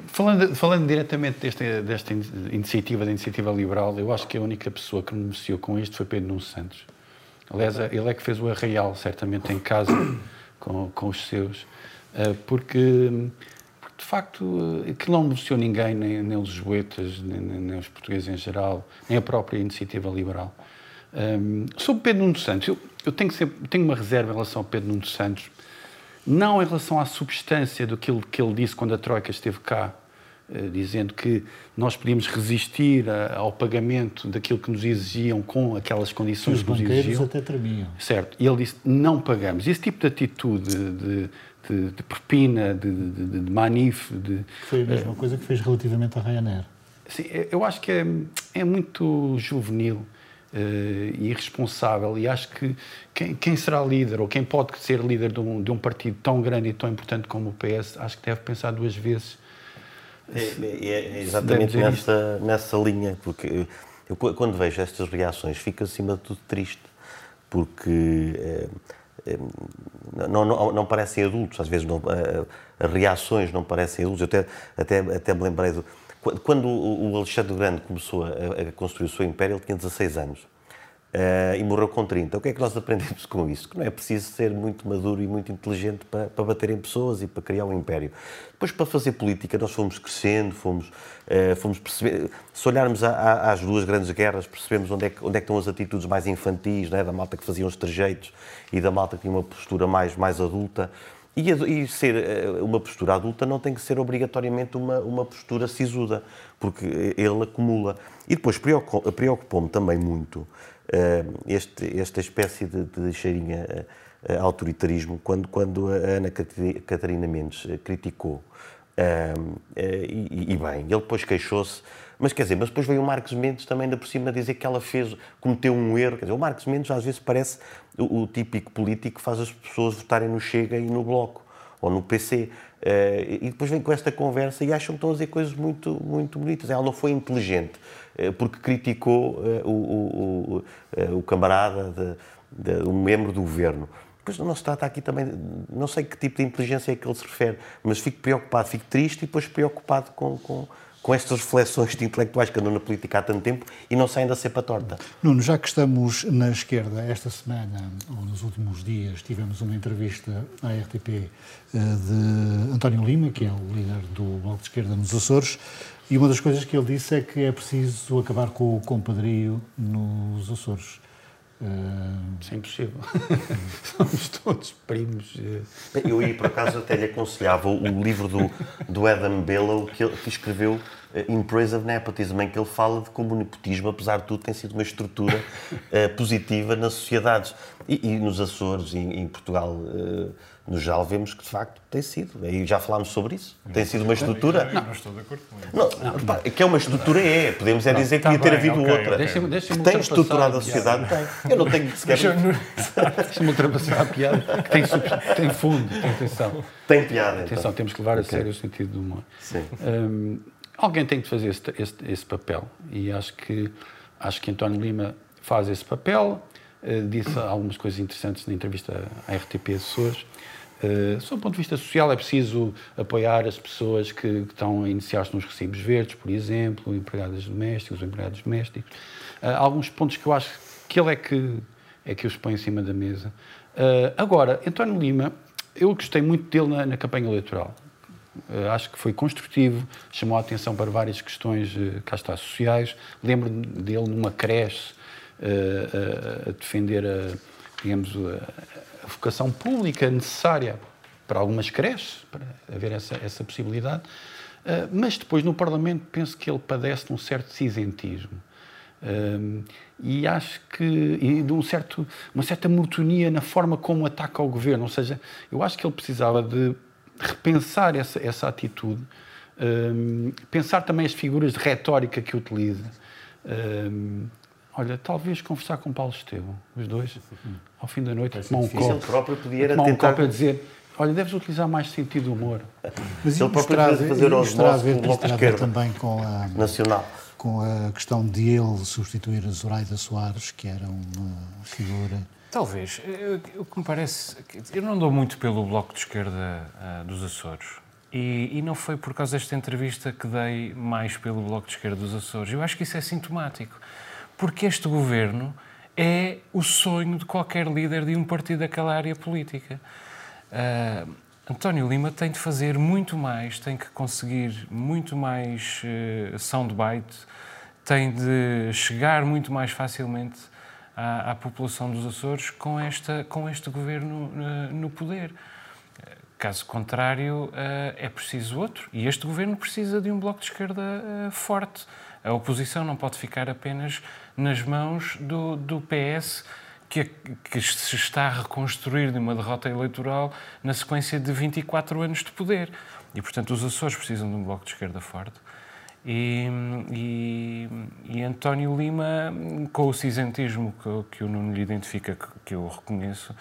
falando, falando diretamente desta, desta iniciativa, da iniciativa liberal, eu acho que a única pessoa que beneficiou com isto foi Pedro Nuno Santos. Aliás, ele é que fez o arraial, certamente em casa, com, com os seus, eh, porque de facto, aquilo não beneficiou ninguém, nem, nem os lisboetas, nem, nem, os portugueses em geral, nem a própria iniciativa liberal. Um, sobre Pedro Nuno Santos, eu, eu tenho, sempre, tenho uma reserva em relação ao Pedro Nuno Santos, não em relação à substância do que ele, disse quando a Troika esteve cá, uh, dizendo que nós podíamos resistir ao pagamento daquilo que nos exigiam com aquelas condições
Os
que nos
exigiam. até tremiam.
Certo. E ele disse, não pagamos. Esse tipo de atitude de, de, de propina, de, de, de manif. De,
Foi a mesma uh, coisa que fez relativamente à Ryanair.
Sim, eu acho que é, é muito juvenil uh, e irresponsável e acho que quem, quem, será líder ou quem pode ser líder de um, de um partido tão grande e tão importante como o PS, acho que deve pensar duas vezes.
É, é, é exatamente nessa, nessa linha, porque eu, quando vejo estas reações fico acima de tudo triste, porque eh, não, não, não, parecem adultos, às vezes não, eh, as reações não parecem adultos. Eu até, até, até me lembrei do. Quando o Alexandre Grande começou a, construir o seu império, ele tinha 16 anos. Uh, e morreu com 30. O que é que nós aprendemos com isso? Que não é preciso ser muito maduro e muito inteligente para, para bater em pessoas e para criar um império. Depois, para fazer política, nós fomos crescendo, fomos, uh, fomos perceber. Se olharmos a, a, às duas grandes guerras, percebemos onde é, que, onde é que estão as atitudes mais infantis, é? da malta que fazia os trejeitos e da malta que tinha uma postura mais, mais adulta. E, e, ser eh, uma postura adulta não tem que ser obrigatoriamente uma, uma postura sisuda, porque ele acumula. E depois preocupou-me também muito uh, este, esta espécie de, de cheirinha uh, autoritarismo quando, quando a Ana Catarina Mendes criticou. Uh, e, e, bem, ele depois queixou-se mas quer dizer, mas depois veio o Marcos Mendes também ainda por cima dizer que ela fez, cometeu um erro. Quer dizer, o Marcos Mendes às vezes parece o, o típico político que faz as pessoas votarem no Chega e no Bloco ou no PC. Uh, eh, e depois vem com esta conversa e acham que estão a dizer coisas muito, muito bonitas. Ela não foi inteligente, uh, porque criticou uh, o, o, o, camarada, de, de, um membro do governo. Depois não se trata aqui também, não sei que tipo de inteligência é que ele se refere, mas fico preocupado, fico triste e depois preocupado com, com com estas reflexões de intelectuais que andam na política há tanto tempo e não saem da cepa torta.
Nuno, já que estamos na esquerda, esta semana, ou nos últimos dias, tivemos uma entrevista à RTP eh, de António Lima, que é o líder do Bloco de Esquerda nos Açores, e uma das coisas que ele disse é que é preciso acabar com o compadrio nos Açores.
Isso é impossível. Somos todos primos.
Eu aí, por acaso, até lhe aconselhava o livro do, do Adam Bellow, que, que escreveu eh, In Praise of Nepotism, em que ele fala de como o nepotismo, apesar de tudo, tem sido uma estrutura uh, positiva nas sociedades. E, e nos Açores, e em, Portugal, uh, no geral vemos que de facto tem sido. E já falámos sobre isso. Tem sido uma estrutura.
Não, não estou de acordo com
isso. Não, repara, que é uma estrutura, é. Podemos é dizer que devia ter havido okay, outra.
Deixa deixa
que tem estruturado a sociedade, tem. Eu não tenho sequer.
Deixa-me ultrapassar a piada. Que tem, tem fundo, tem atenção.
Tem piada.
Então. Atenção, temos que levar a sério o sentido do humor. Sim. Um, alguém tem que fazer esse, esse, esse, papel. E acho que, acho que António Lima faz esse papel. Uh, disse algumas coisas interessantes na entrevista à RTP Açores. Uh, sob o ponto de vista social, é preciso apoiar as pessoas que, que estão a iniciar-se nos recibos verdes, por exemplo, empregadas domésticas, empregados domésticos. Uh, alguns pontos que eu acho que ele é que, é que os põe em cima da mesa. Uh, agora, António Lima, eu gostei muito dele na, na campanha eleitoral. Uh, acho que foi construtivo, chamou a atenção para várias questões, uh, cá está, sociais. Lembro dele numa creche uh, a defender a, digamos, a, a, vocação pública necessária para algumas creches, para haver essa, essa possibilidade. mas depois no Parlamento penso que ele padece de um certo cisentismo. Um, e acho que e de um certo, uma certa monotonia na forma como ataca o governo. Ou seja, eu acho que ele precisava de repensar essa, essa atitude, um, pensar também as figuras de retórica que utiliza. Um, olha, talvez conversar com Paulo Estevam, os dois, ao fim da noite,
tomar um copo. Ele próprio podia
tomar um tentar... copo a dizer olha, deves utilizar mais sentido de humor.
Mas ele próprio podia fazer os nossos com o Bloco de Esquerda também com a...
Nacional
com a questão de ele substituir a Zoraida Soares, que era uma figura.
Talvez. O que me parece. Eu não dou muito pelo Bloco de Esquerda uh, dos Açores. E, e, não foi por causa desta entrevista que dei mais pelo Bloco de Esquerda dos Açores. Eu acho que isso é sintomático. Porque este governo é o sonho de qualquer líder de um partido daquela área política. Uh, António Lima tem de fazer muito mais, tem que conseguir muito mais uh, soundbite, tem de chegar muito mais facilmente à, à, população dos Açores com, esta, com este governo uh, no poder. Caso contrário, uh, é preciso outro. E este governo precisa de um bloco de esquerda uh, forte. A oposição não pode ficar apenas nas mãos do, do PS que, que, se está a reconstruir de uma derrota eleitoral na sequência de 24 anos de poder. E, portanto, os Açores precisam de um bloco de esquerda forte. E, e, e António Lima, com o cisentismo que, que o Nuno lhe identifica, que, que eu reconheço,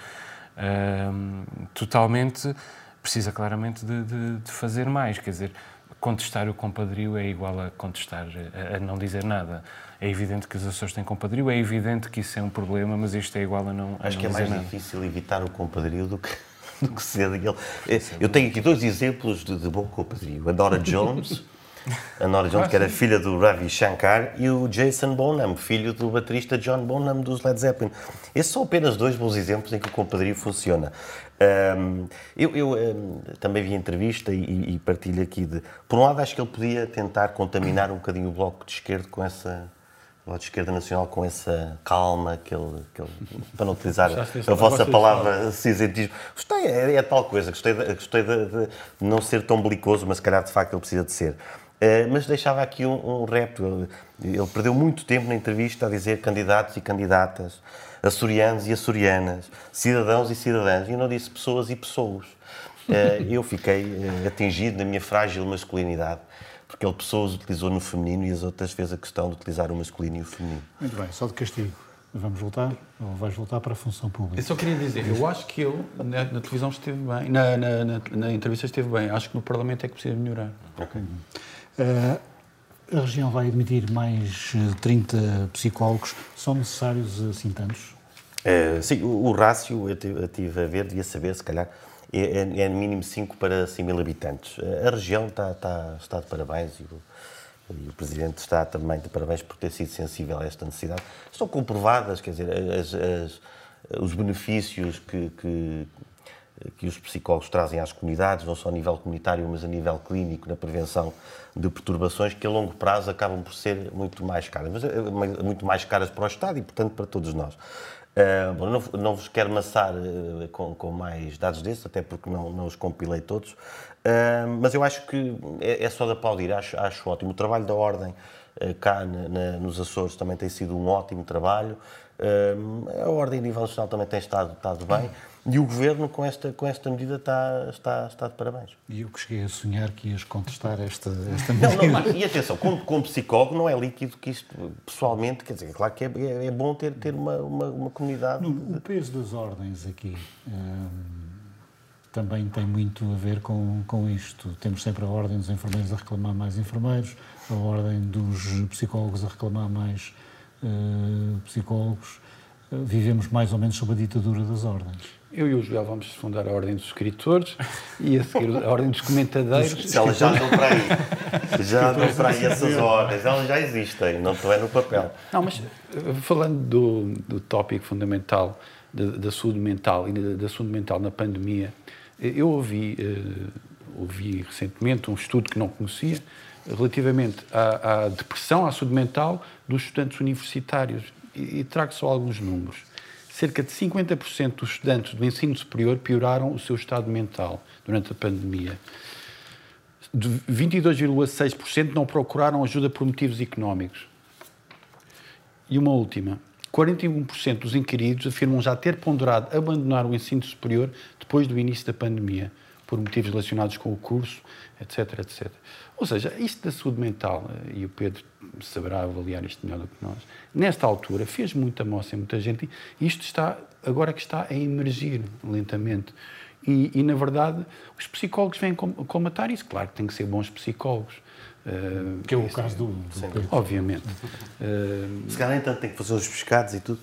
um, totalmente, precisa claramente de, de, de, fazer mais. Quer dizer, contestar o compadrio é igual a contestar, a, a não dizer nada. É evidente que os Açores têm compadrio, é evidente que isso é um problema, mas isto é igual a não
a Acho
não
que é mais
nada.
difícil evitar o compadrio do que, do que ser daquele. É, eu tenho aqui dois exemplos de, de bom compadrio. A Nora Jones, a Nora Jones, que era filha do Ravi Shankar, e o Jason Bonham, filho do baterista John Bonham dos Led Zeppelin. Esses são apenas dois bons exemplos em que o compadrio funciona. Um, eu, eu um, também vi a entrevista e, e partilho aqui de. Por um lado, acho que ele podia tentar contaminar um bocadinho o bloco de esquerda com essa lado de esquerda nacional com essa calma, que ele, que ele para não utilizar a vossa palavra cinzentismo. Gostei, é, é, tal coisa, gostei, de, gostei de, de, não ser tão belicoso, mas se calhar de facto ele precisa de ser. Uh, mas deixava aqui um, um rap. Ele, ele, perdeu muito tempo na entrevista a dizer candidatos e candidatas, açorianos e açorianas, cidadãos e cidadãs, e não disse pessoas e pessoas. Uh, eu fiquei uh, atingido na minha frágil masculinidade porque ele pessoas utilizou no feminino e as outras fez a questão de utilizar o masculino e o feminino.
Muito bem, só de castigo. Vamos voltar? Ou vais voltar para a função pública?
Eu só queria dizer, eu acho que ele na, na televisão esteve bem, na, na, na, na, entrevista esteve bem. Acho que no Parlamento é que precisa melhorar.
Ok. Uh, a região vai admitir mais 30 eh, psicólogos. São necessários assim tantos?
Uh, sim, o, o rácio, eu estive a ver, devia saber, se calhar, é, é, é mínimo 5 para 100 mil habitantes. A região está, está, está de parabéns e o, e o Presidente está também de parabéns por ter sido sensível a esta necessidade. Estão comprovadas, quer dizer, as, as, os benefícios que, que, que os psicólogos trazem às comunidades, não só a nível comunitário, mas a nível clínico, na prevenção de perturbações que a longo prazo acabam por ser muito mais caras, mas eh, muito mais caras para o Estado e, portanto, para todos nós. Uh, bom, não, não, vos quero maçar uh, com, com, mais dados desses, até porque não, não os compilei todos, uh, mas eu acho que é, é, só de aplaudir, acho, acho ótimo. O trabalho da Ordem cá na, na, nos Açores também tem sido um ótimo trabalho, a Ordem a nível nacional também tem estado, estado bem. E o Governo, com esta, com esta medida, está, está, está de parabéns.
E eu que cheguei a sonhar que ias contestar esta, esta medida.
Não, não, mas, e atenção, como, como, psicólogo, não é líquido que isto, pessoalmente, quer dizer, é claro que é, é, é bom ter, ter uma, uma, uma comunidade...
No, o peso das ordens aqui hum, também tem muito a ver com, com isto. Temos sempre a ordem dos enfermeiros a reclamar mais enfermeiros, a ordem dos psicólogos a reclamar mais uh, psicólogos. Uh, vivemos mais ou menos sob a ditadura das ordens.
Eu e o Joel vamos fundar a Ordem dos Escritores e a seguir a Ordem dos Comentadeiros.
Elas já andam para aí. Já andam para aí essas ordens. Elas já existem, não estão é no papel.
Não, mas eh, falando do, do tópico fundamental da, da saúde mental e da, da, saúde mental na pandemia, eh, eu ouvi uh, ouvi recentemente um estudo que não conhecia, relativamente à, à depressão, à saúde mental dos estudantes universitários. E, e trago só alguns números. Cerca de 50% dos estudantes do ensino superior pioraram o seu estado mental durante a pandemia. 22,6% não procuraram ajuda por motivos económicos. E uma última. 41% dos inquiridos afirmam já ter ponderado abandonar o ensino superior depois do início da pandemia, por motivos relacionados com o curso, etc, etc. Ou seja, isto da saúde mental, eh, e o Pedro saberá avaliar isto melhor do que nós, nesta altura fez muita moça em muita gente, e isto está, agora que está a emergir lentamente. E, e na verdade, os psicólogos vêm colmatar isso. Claro que têm que ser bons psicólogos,
Uh, que é o caso do, do
Obviamente.
Uh, Se calhar, entanto, tem que fazer os pescados e tudo.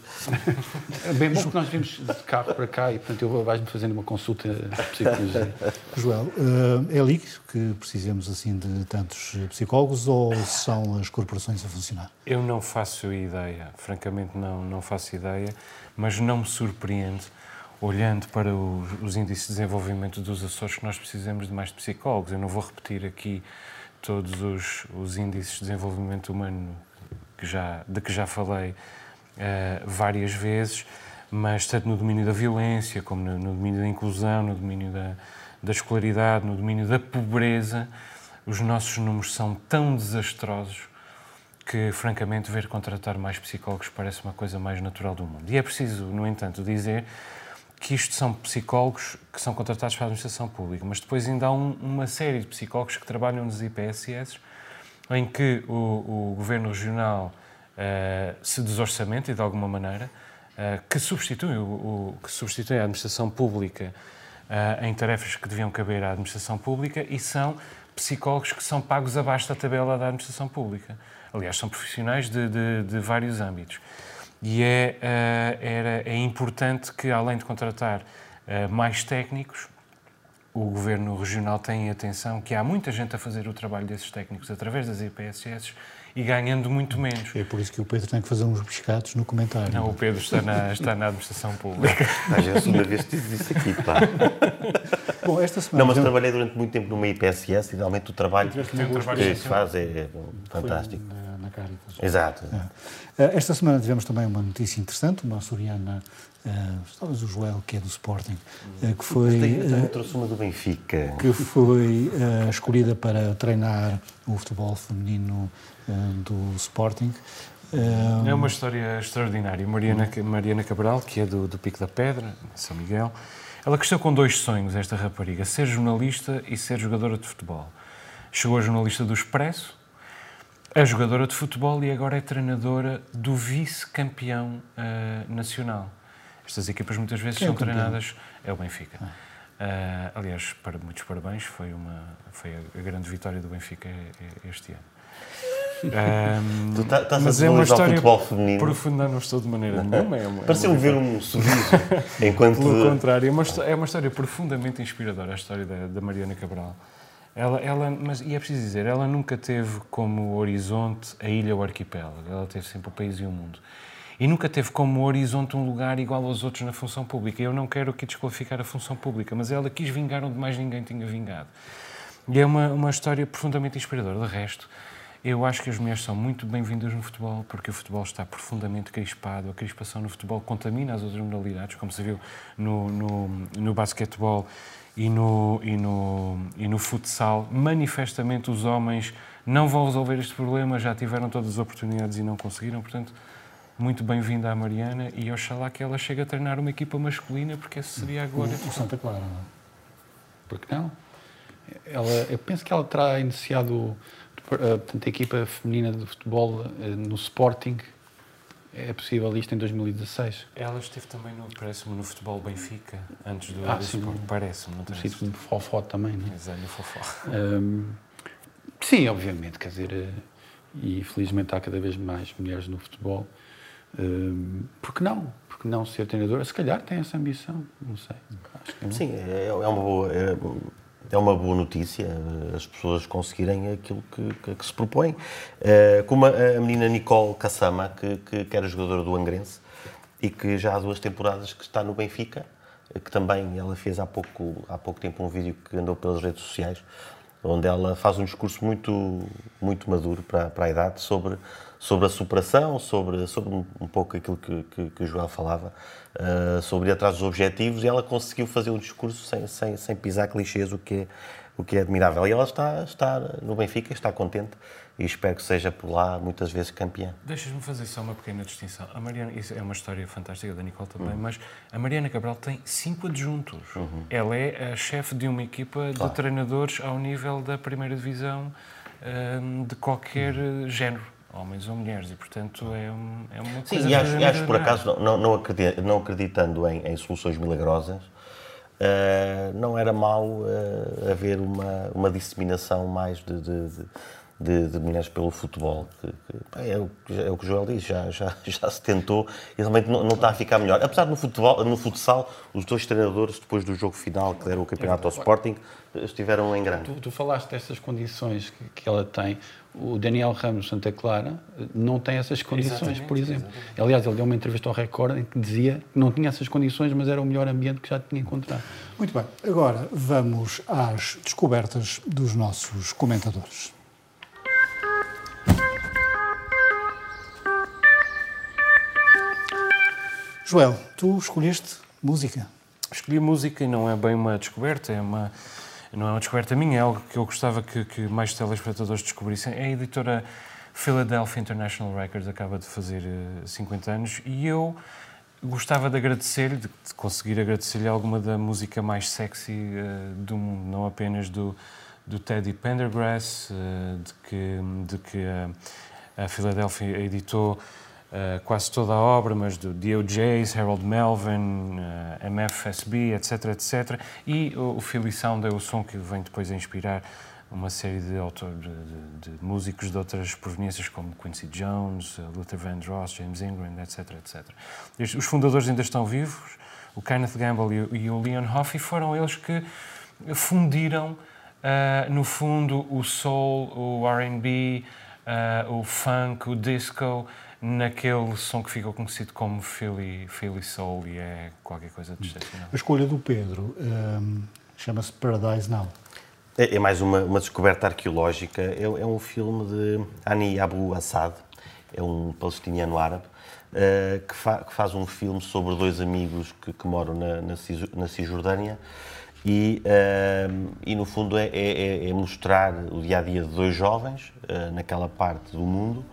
Bem bom que nós vimos de carro para cá e, portanto, eu vais-me fazendo uma consulta de psicologia.
Joel, uh, é ali que precisamos, assim, de tantos psicólogos ou são as corporações a funcionar?
Eu não faço ideia, francamente não, não faço ideia, mas não me surpreende olhando para os, os índices de desenvolvimento dos Açores, que nós precisamos de mais psicólogos. Eu não vou repetir aqui todos os, os índices de desenvolvimento humano que já, de que já falei uh, várias vezes, mas tanto no domínio da violência, como no, no domínio da inclusão, no domínio da, da escolaridade, no domínio da pobreza, os nossos números são tão desastrosos que, francamente, ver contratar mais psicólogos parece uma coisa mais natural do mundo. E é preciso, no entanto, dizer que isto são psicólogos que são contratados para a administração pública, mas depois ainda há um, uma série de psicólogos que trabalham nos IPSS, em que o, o governo regional uh, se desorçamenta de alguma maneira uh, que substitui o, o, que substitui a administração pública uh, em tarefas que deviam caber à administração pública e são psicólogos que são pagos abaixo da tabela da administração pública. Aliás, são profissionais de, de, de vários âmbitos. E é, uh, era, é importante que, além de contratar uh, mais técnicos, o Governo Regional tenha atenção que há muita gente a fazer o trabalho desses técnicos através das IPSS e ganhando muito menos.
É por isso que o Pedro tem que fazer uns pescados no comentário.
Não, o Pedro está na, está na administração pública.
Às vezes, uma vez que disse isso aqui, pá.
Bom, esta semana...
Não, mas trabalhei durante muito tempo numa IPSS e realmente o trabalho que, que faz é, é fantástico.
Na, na Caritas.
Exato.
É. Esta semana tivemos também uma notícia interessante, uma açoriana Uh, talvez o Joel, que é do Sporting, uh, que foi.
Uh, trouxe uma do Benfica.
Que foi uh, escolhida para treinar o futebol feminino do Sporting.
É uma história extraordinária. Mariana, Mariana Cabral, que é do, do Pico da Pedra, São Miguel, ela cresceu com dois sonhos, esta rapariga: ser jornalista e ser jogadora de futebol. Chegou a jornalista do Expresso, a jogadora de futebol e agora é treinadora do vice-campeão uh, nacional. Estas equipas muitas vezes Quem é são é treinadas. É o Benfica. Ah. Uh, aliás, para, muitos parabéns, foi, uma, foi a, grande vitória do Benfica este ano.
Um, tu tá, estás mas é uma história
feminino. profunda, não estou de maneira nenhuma. É
Pareceu-me ver um sorriso enquanto.
Pelo contrário, é uma, é uma história profundamente inspiradora a história da, da Mariana Cabral. Ela, ela, mas, e é preciso dizer, ela nunca teve como horizonte a ilha ou o arquipélago, ela teve sempre o país e o mundo. E nunca teve como horizonte um lugar igual aos outros na função pública. Eu não quero aqui desqualificar a função pública, mas ela quis vingar onde mais ninguém tinha vingado. E é uma, uma história profundamente inspiradora. De resto, eu acho que as mulheres são muito bem-vindas no futebol, porque o futebol está profundamente crispado. A crispação no futebol contamina as outras modalidades, como se viu no, no, no basquetebol e no, e, no, e no futsal. Manifestamente, os homens não vão resolver este problema, já tiveram todas as oportunidades e não conseguiram. Portanto, muito bem-vinda à Mariana e oxalá que ela chegue a treinar uma equipa masculina, porque essa seria a glória.
O, o Santa Clara, não é?
Porque não? Ela, eu penso que ela terá iniciado eh, portanto, a equipa feminina de futebol eh, no Sporting é possível isto em 2016.
Ela esteve também, no, parece-me, no futebol Benfica, antes do, ah, do Parece-me, não tem
No Fofó também, não é?
Exato, no Fofó.
Um, sim, obviamente, quer dizer, eh, e felizmente há cada vez mais mulheres no futebol. Um, porque não? Porque não ser treinadora? Se calhar tem essa ambição, não sei.
Sim, é, é uma boa... É é uma boa notícia eh, as pessoas conseguirem aquilo que, que, que se propõem. Uh, como a, a, menina Nicole Cassama, que, que, que, era jogadora do Angrense e que já há duas temporadas que está no Benfica, que também ela fez há pouco, há pouco tempo um vídeo que andou pelas redes sociais, onde ela faz um discurso muito, muito maduro para, para a idade sobre, sobre a superação, sobre, sobre um pouco aquilo que, que, que o Joel falava, uh, sobre ir atrás dos objetivos, e ela conseguiu fazer um discurso sem, sem, sem pisar clichês, o que é, o que é admirável. E ela está, está no Benfica, está contente e espero que seja por lá muitas vezes campeã.
Deixas-me fazer só uma pequena distinção. A Mariana, isso é uma história fantástica da Nicole também, uhum. mas a Mariana Cabral tem cinco adjuntos. Uhum. Ela é a chefe de uma equipa claro. de treinadores ao nível da primeira divisão um, de qualquer uhum. género homens ou mulheres, e portanto é, um, é uma
coisa... Sim, e acho, acho por acaso, não, não, acreditando, não acreditando em, em soluções milagrosas, uh, não era mau uh, haver uma, uma disseminação mais de, de, de de, de mulheres pelo futebol. Que, que, é, o, é, o, que o Joel diz, já, já, já se tentou e realmente não, não, está a ficar melhor. Apesar de no, futebol, no futsal, os dois treinadores, depois do jogo final, que deram o campeonato ao Sporting, estiveram em grande.
Tu, tu falaste dessas condições que, que, ela tem. O Daniel Ramos Santa Clara não tem essas condições, exatamente, por exemplo. Exatamente. Aliás, ele deu uma entrevista ao Record em que dizia que não tinha essas condições, mas era o melhor ambiente que já tinha encontrado.
Muito bem. Agora vamos às descobertas dos nossos comentadores. Joel, tu escolheste música.
Escolhi música e não é bem uma descoberta, é uma, não é uma descoberta minha, é algo que eu gostava que, que mais telespectadores descobrissem. É a editora Philadelphia International Records, acaba de fazer 50 eh, anos, e eu gostava de agradecer-lhe, de, conseguir agradecer-lhe alguma da música mais sexy uh, do mundo, não apenas do, do Teddy Pendergrass, uh, de que, de que a, a Philadelphia editou uh, quase toda a obra, mas do DOJs, Harold Melvin, eh, MFSB, etc, etc. E o, o Philly Sound é o som que vem depois a inspirar uma série de, autores, de, de, de, músicos de outras proveniências, como Quincy Jones, Luther Vandross, James Ingram, etc, etc. Os fundadores ainda estão vivos, o Kenneth Gamble e o Leon Hoffey foram eles que fundiram, uh, no fundo, o soul, o R&B, uh, o funk, o disco, naquele som que ficou conhecido como Philly, Philly Soul e é qualquer coisa de excepcional.
A escolha do Pedro um, chama-se Paradise Now.
É, é mais uma, uma, descoberta arqueológica. É, é, um filme de Ani Abu Assad, é um palestiniano árabe, uh, que, fa, que, faz um filme sobre dois amigos que, que moram na, na, na Cisjordânia e, uh, e, no fundo, é, é, é, mostrar o dia a dia de dois jovens uh, naquela parte do mundo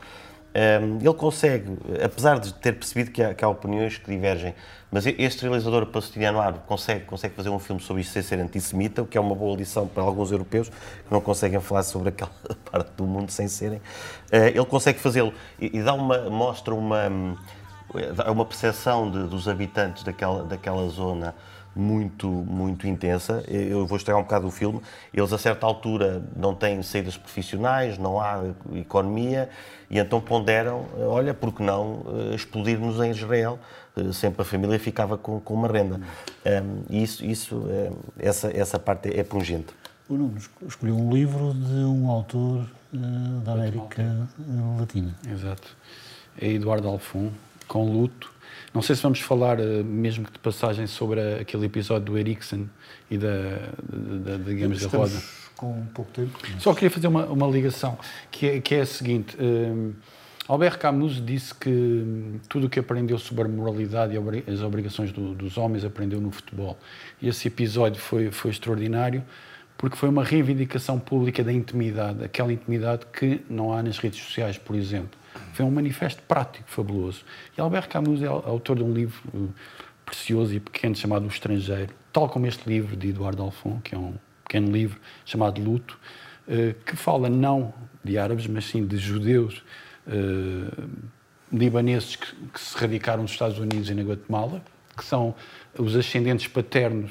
um, ele consegue, apesar de ter percebido que há, que há, opiniões que divergem, mas este realizador palestiniano árabe consegue, consegue fazer um filme sobre isso sem ser antissemita, o que é uma boa lição para alguns europeus que não conseguem falar sobre aquela parte do mundo sem serem. Uh, ele consegue fazê-lo e, e, dá uma, mostra uma, uma percepção de, dos habitantes daquela, daquela zona muito, muito intensa. Eu vou estragar um bocado o filme. Eles, a certa altura, não têm saídas profissionais, não há economia, e então ponderam: olha, por que não eh, explodir-nos em Israel? Eh, sempre a família ficava com, com uma renda. E isso, isso essa, essa parte é pungente.
O Nuno escolheu um livro de um autor uh, da América Latina.
Exato. É Eduardo Alfon, com luto não sei se vamos falar, eh, mesmo que de passagem, sobre aquele episódio do Ericsson e da, da, da digamos, da roda.
com pouco tempo.
Mas... Só queria fazer uma, uma ligação, que é, que é a seguinte. Um, eh, Albert Camus disse que hum, tudo o que aprendeu sobre a moralidade e as obrigações do, dos homens aprendeu no futebol. E esse episódio foi, foi extraordinário porque foi uma reivindicação pública da intimidade, aquela intimidade que não há nas redes sociais, por exemplo. Foi um manifesto prático, fabuloso. E Albert Camus é autor de um livro precioso e pequeno chamado O Estrangeiro, tal como este livro de Eduardo Alfon, que é um pequeno livro chamado Luto, uh, que fala não de árabes, mas sim de judeus uh, libaneses que, se radicaram nos Estados Unidos e na Guatemala, que são os ascendentes paternos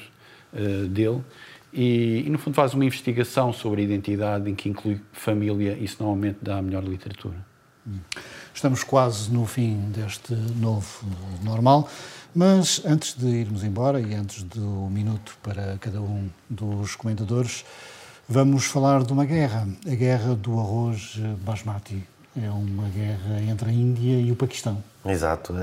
dele, e, e, no fundo faz uma investigação sobre a identidade em que inclui família e isso normalmente dá a melhor literatura.
Estamos quase no fim deste novo normal, mas antes de irmos embora e antes do minuto para cada um dos comentadores, vamos falar de uma guerra, a guerra do arroz basmati. é uma guerra entre a Índia e o Paquistão.
Exato.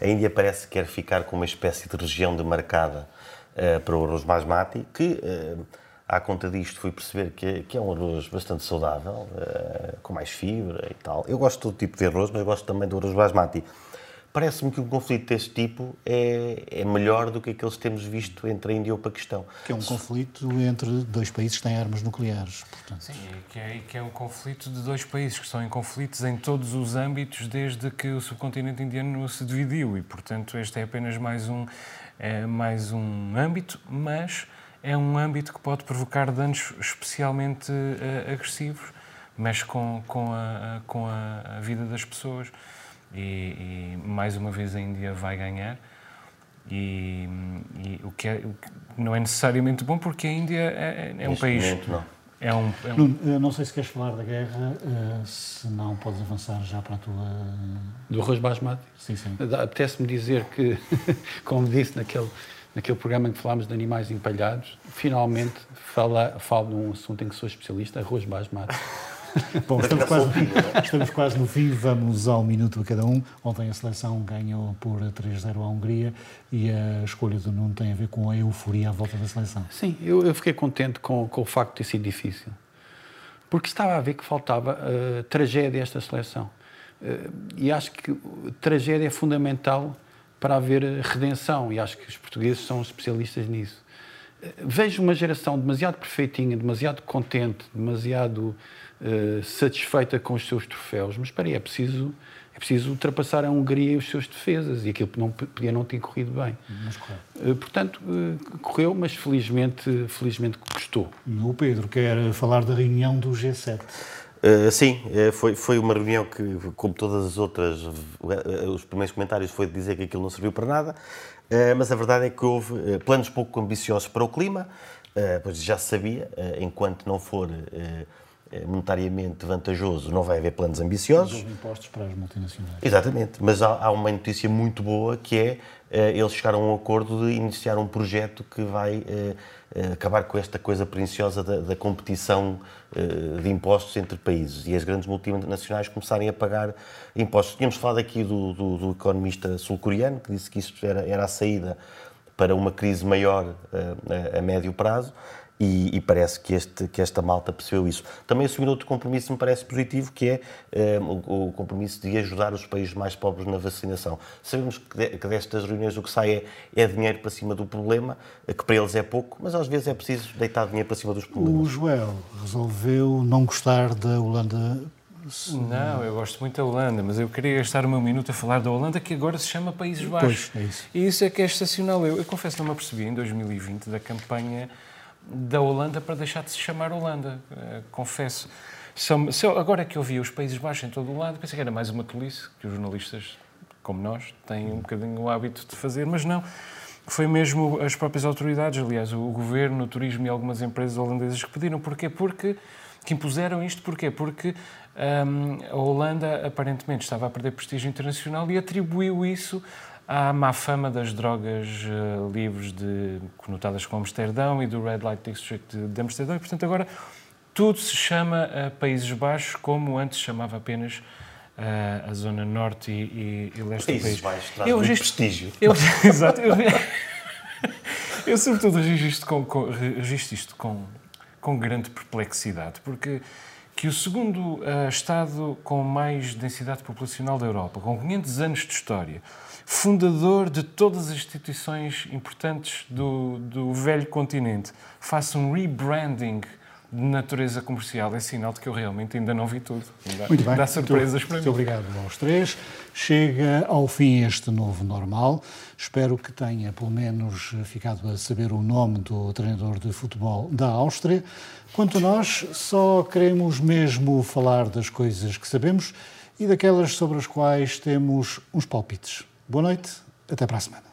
A Índia parece que quer ficar com uma espécie de região demarcada uh, para o arroz basmati, que, uh, à conta disto, fui perceber que é, que é um arroz bastante saudável, uh, com mais fibra e tal. Eu gosto de todo tipo de arroz, mas gosto também do arroz basmati. Parece-me que um conflito deste tipo é, é, melhor do que aqueles que temos visto entre a Índia e o Paquistão.
Que é um conflito entre dois países que têm armas nucleares, portanto.
Sim, que é, que é um conflito de dois países que estão em conflitos em todos os âmbitos desde que o subcontinente indiano se dividiu e, portanto, este é apenas mais um, é mais um âmbito, mas é um âmbito que pode provocar danos especialmente uh, agressivos, mexe com, com, a, com a, a vida das pessoas e, e, mais uma vez a Índia vai ganhar. E, e o, que é, o, que não é necessariamente bom porque a Índia é, é um país.
Momento, não.
É um, é um... Não, não sei se queres falar da guerra, uh, se não podes avançar já para a tua.
Do arroz basmati?
Sim, sim.
Apetece-me dizer que, como disse naquele, naquele programa em que falámos de animais empalhados, finalmente fala, falo de um assunto em que sou especialista, arroz basmati.
Bom, estamos quase, estamos quase no fim, vamos ao minuto a cada um. Ontem a seleção ganhou por 3-0 à Hungria e a escolha do Nuno tem a ver com a euforia à volta da seleção.
Sim, eu, eu fiquei contente com, com, o facto de ter sido difícil. Porque estava a ver que faltava uh, tragédia a esta seleção. Uh, e acho que tragédia é fundamental para haver redenção e acho que os portugueses são especialistas nisso. Uh, vejo uma geração demasiado perfeitinha, demasiado contente, demasiado uh, satisfeita com os seus troféus, mas espera aí, é preciso, é preciso ultrapassar a Hungria e os seus defesas, e aquilo não, podia não ter corrido bem.
Mas correu.
Uh, portanto, uh, correu, mas felizmente, felizmente custou.
O Pedro quer falar da reunião do G7.
Uh, sim, foi, foi uma reunião que, como todas as outras, os primeiros comentários foi de dizer que aquilo não serviu para nada, uh, mas a verdade é que houve planos pouco ambiciosos para o clima, pois já se sabia, enquanto não for monetariamente vantajoso, não vai haver planos ambiciosos.
Os impostos para as multinacionais.
Exatamente, mas há, há uma notícia muito boa que é eles chegaram a um acordo de iniciar um projeto que vai acabar com esta coisa perniciosa da, da competição de impostos entre países e as grandes multinacionais começarem a pagar impostos. Tínhamos falado aqui do, do, do economista sul-coreano que disse que isso era, era a saída para uma crise maior a, a médio prazo e, e, parece que, este, que esta malta percebeu isso. Também assumir outro compromisso me parece positivo, que é eh, o, o, compromisso de ajudar os países mais pobres na vacinação. Sabemos que, de, que destas reuniões o que sai é, é, dinheiro para cima do problema, que para eles é pouco, mas às vezes é preciso deitar dinheiro para cima dos problemas.
O Joel resolveu não gostar da Holanda
não, eu gosto muito da Holanda, mas eu queria gastar o meu minuto a falar da Holanda, que agora se chama Países Baixos.
Pois, é isso.
E isso é que é estacional. Eu, eu confesso que não me apercebi em 2020 da campanha da Holanda para deixar de se chamar Holanda, uh, confesso. Agora que eu vi os Países Baixos em todo o lado, pensei que era mais uma tolice que os jornalistas, como nós, têm um bocadinho o hábito de fazer, mas não. Foi mesmo as próprias autoridades, aliás, o governo, o turismo e algumas empresas holandesas que pediram. Porquê? Porque que impuseram isto. Porquê? Porque um, a Holanda aparentemente estava a perder prestígio internacional e atribuiu isso à má fama das drogas uh, livres de, conotadas com Amsterdão e do Red Light District de, de Amsterdão. E, portanto, agora tudo se chama uh, Países Baixos, como antes chamava apenas uh, a zona norte e, e, e leste
Países
do país.
Baixos traz eu, muito prestígio.
Eu, exato. Eu, eu, sobretudo, registro isto, com, com, registro isto com, com grande perplexidade, porque que o segundo uh, Estado com mais densidade populacional da Europa, com 500 anos de história, fundador de todas as instituições importantes do, do velho continente, faça um rebranding de natureza comercial, é sinal de que eu realmente ainda não vi tudo.
Muito bem.
Dá surpresas
muito,
para
muito
mim.
obrigado aos três. Chega ao fim este novo normal. Espero que tenha, pelo menos, ficado a saber o nome do treinador de futebol da Áustria. Quanto a nós, só queremos mesmo falar das coisas que sabemos e daquelas sobre as quais temos uns palpites. Boa noite, até para a semana.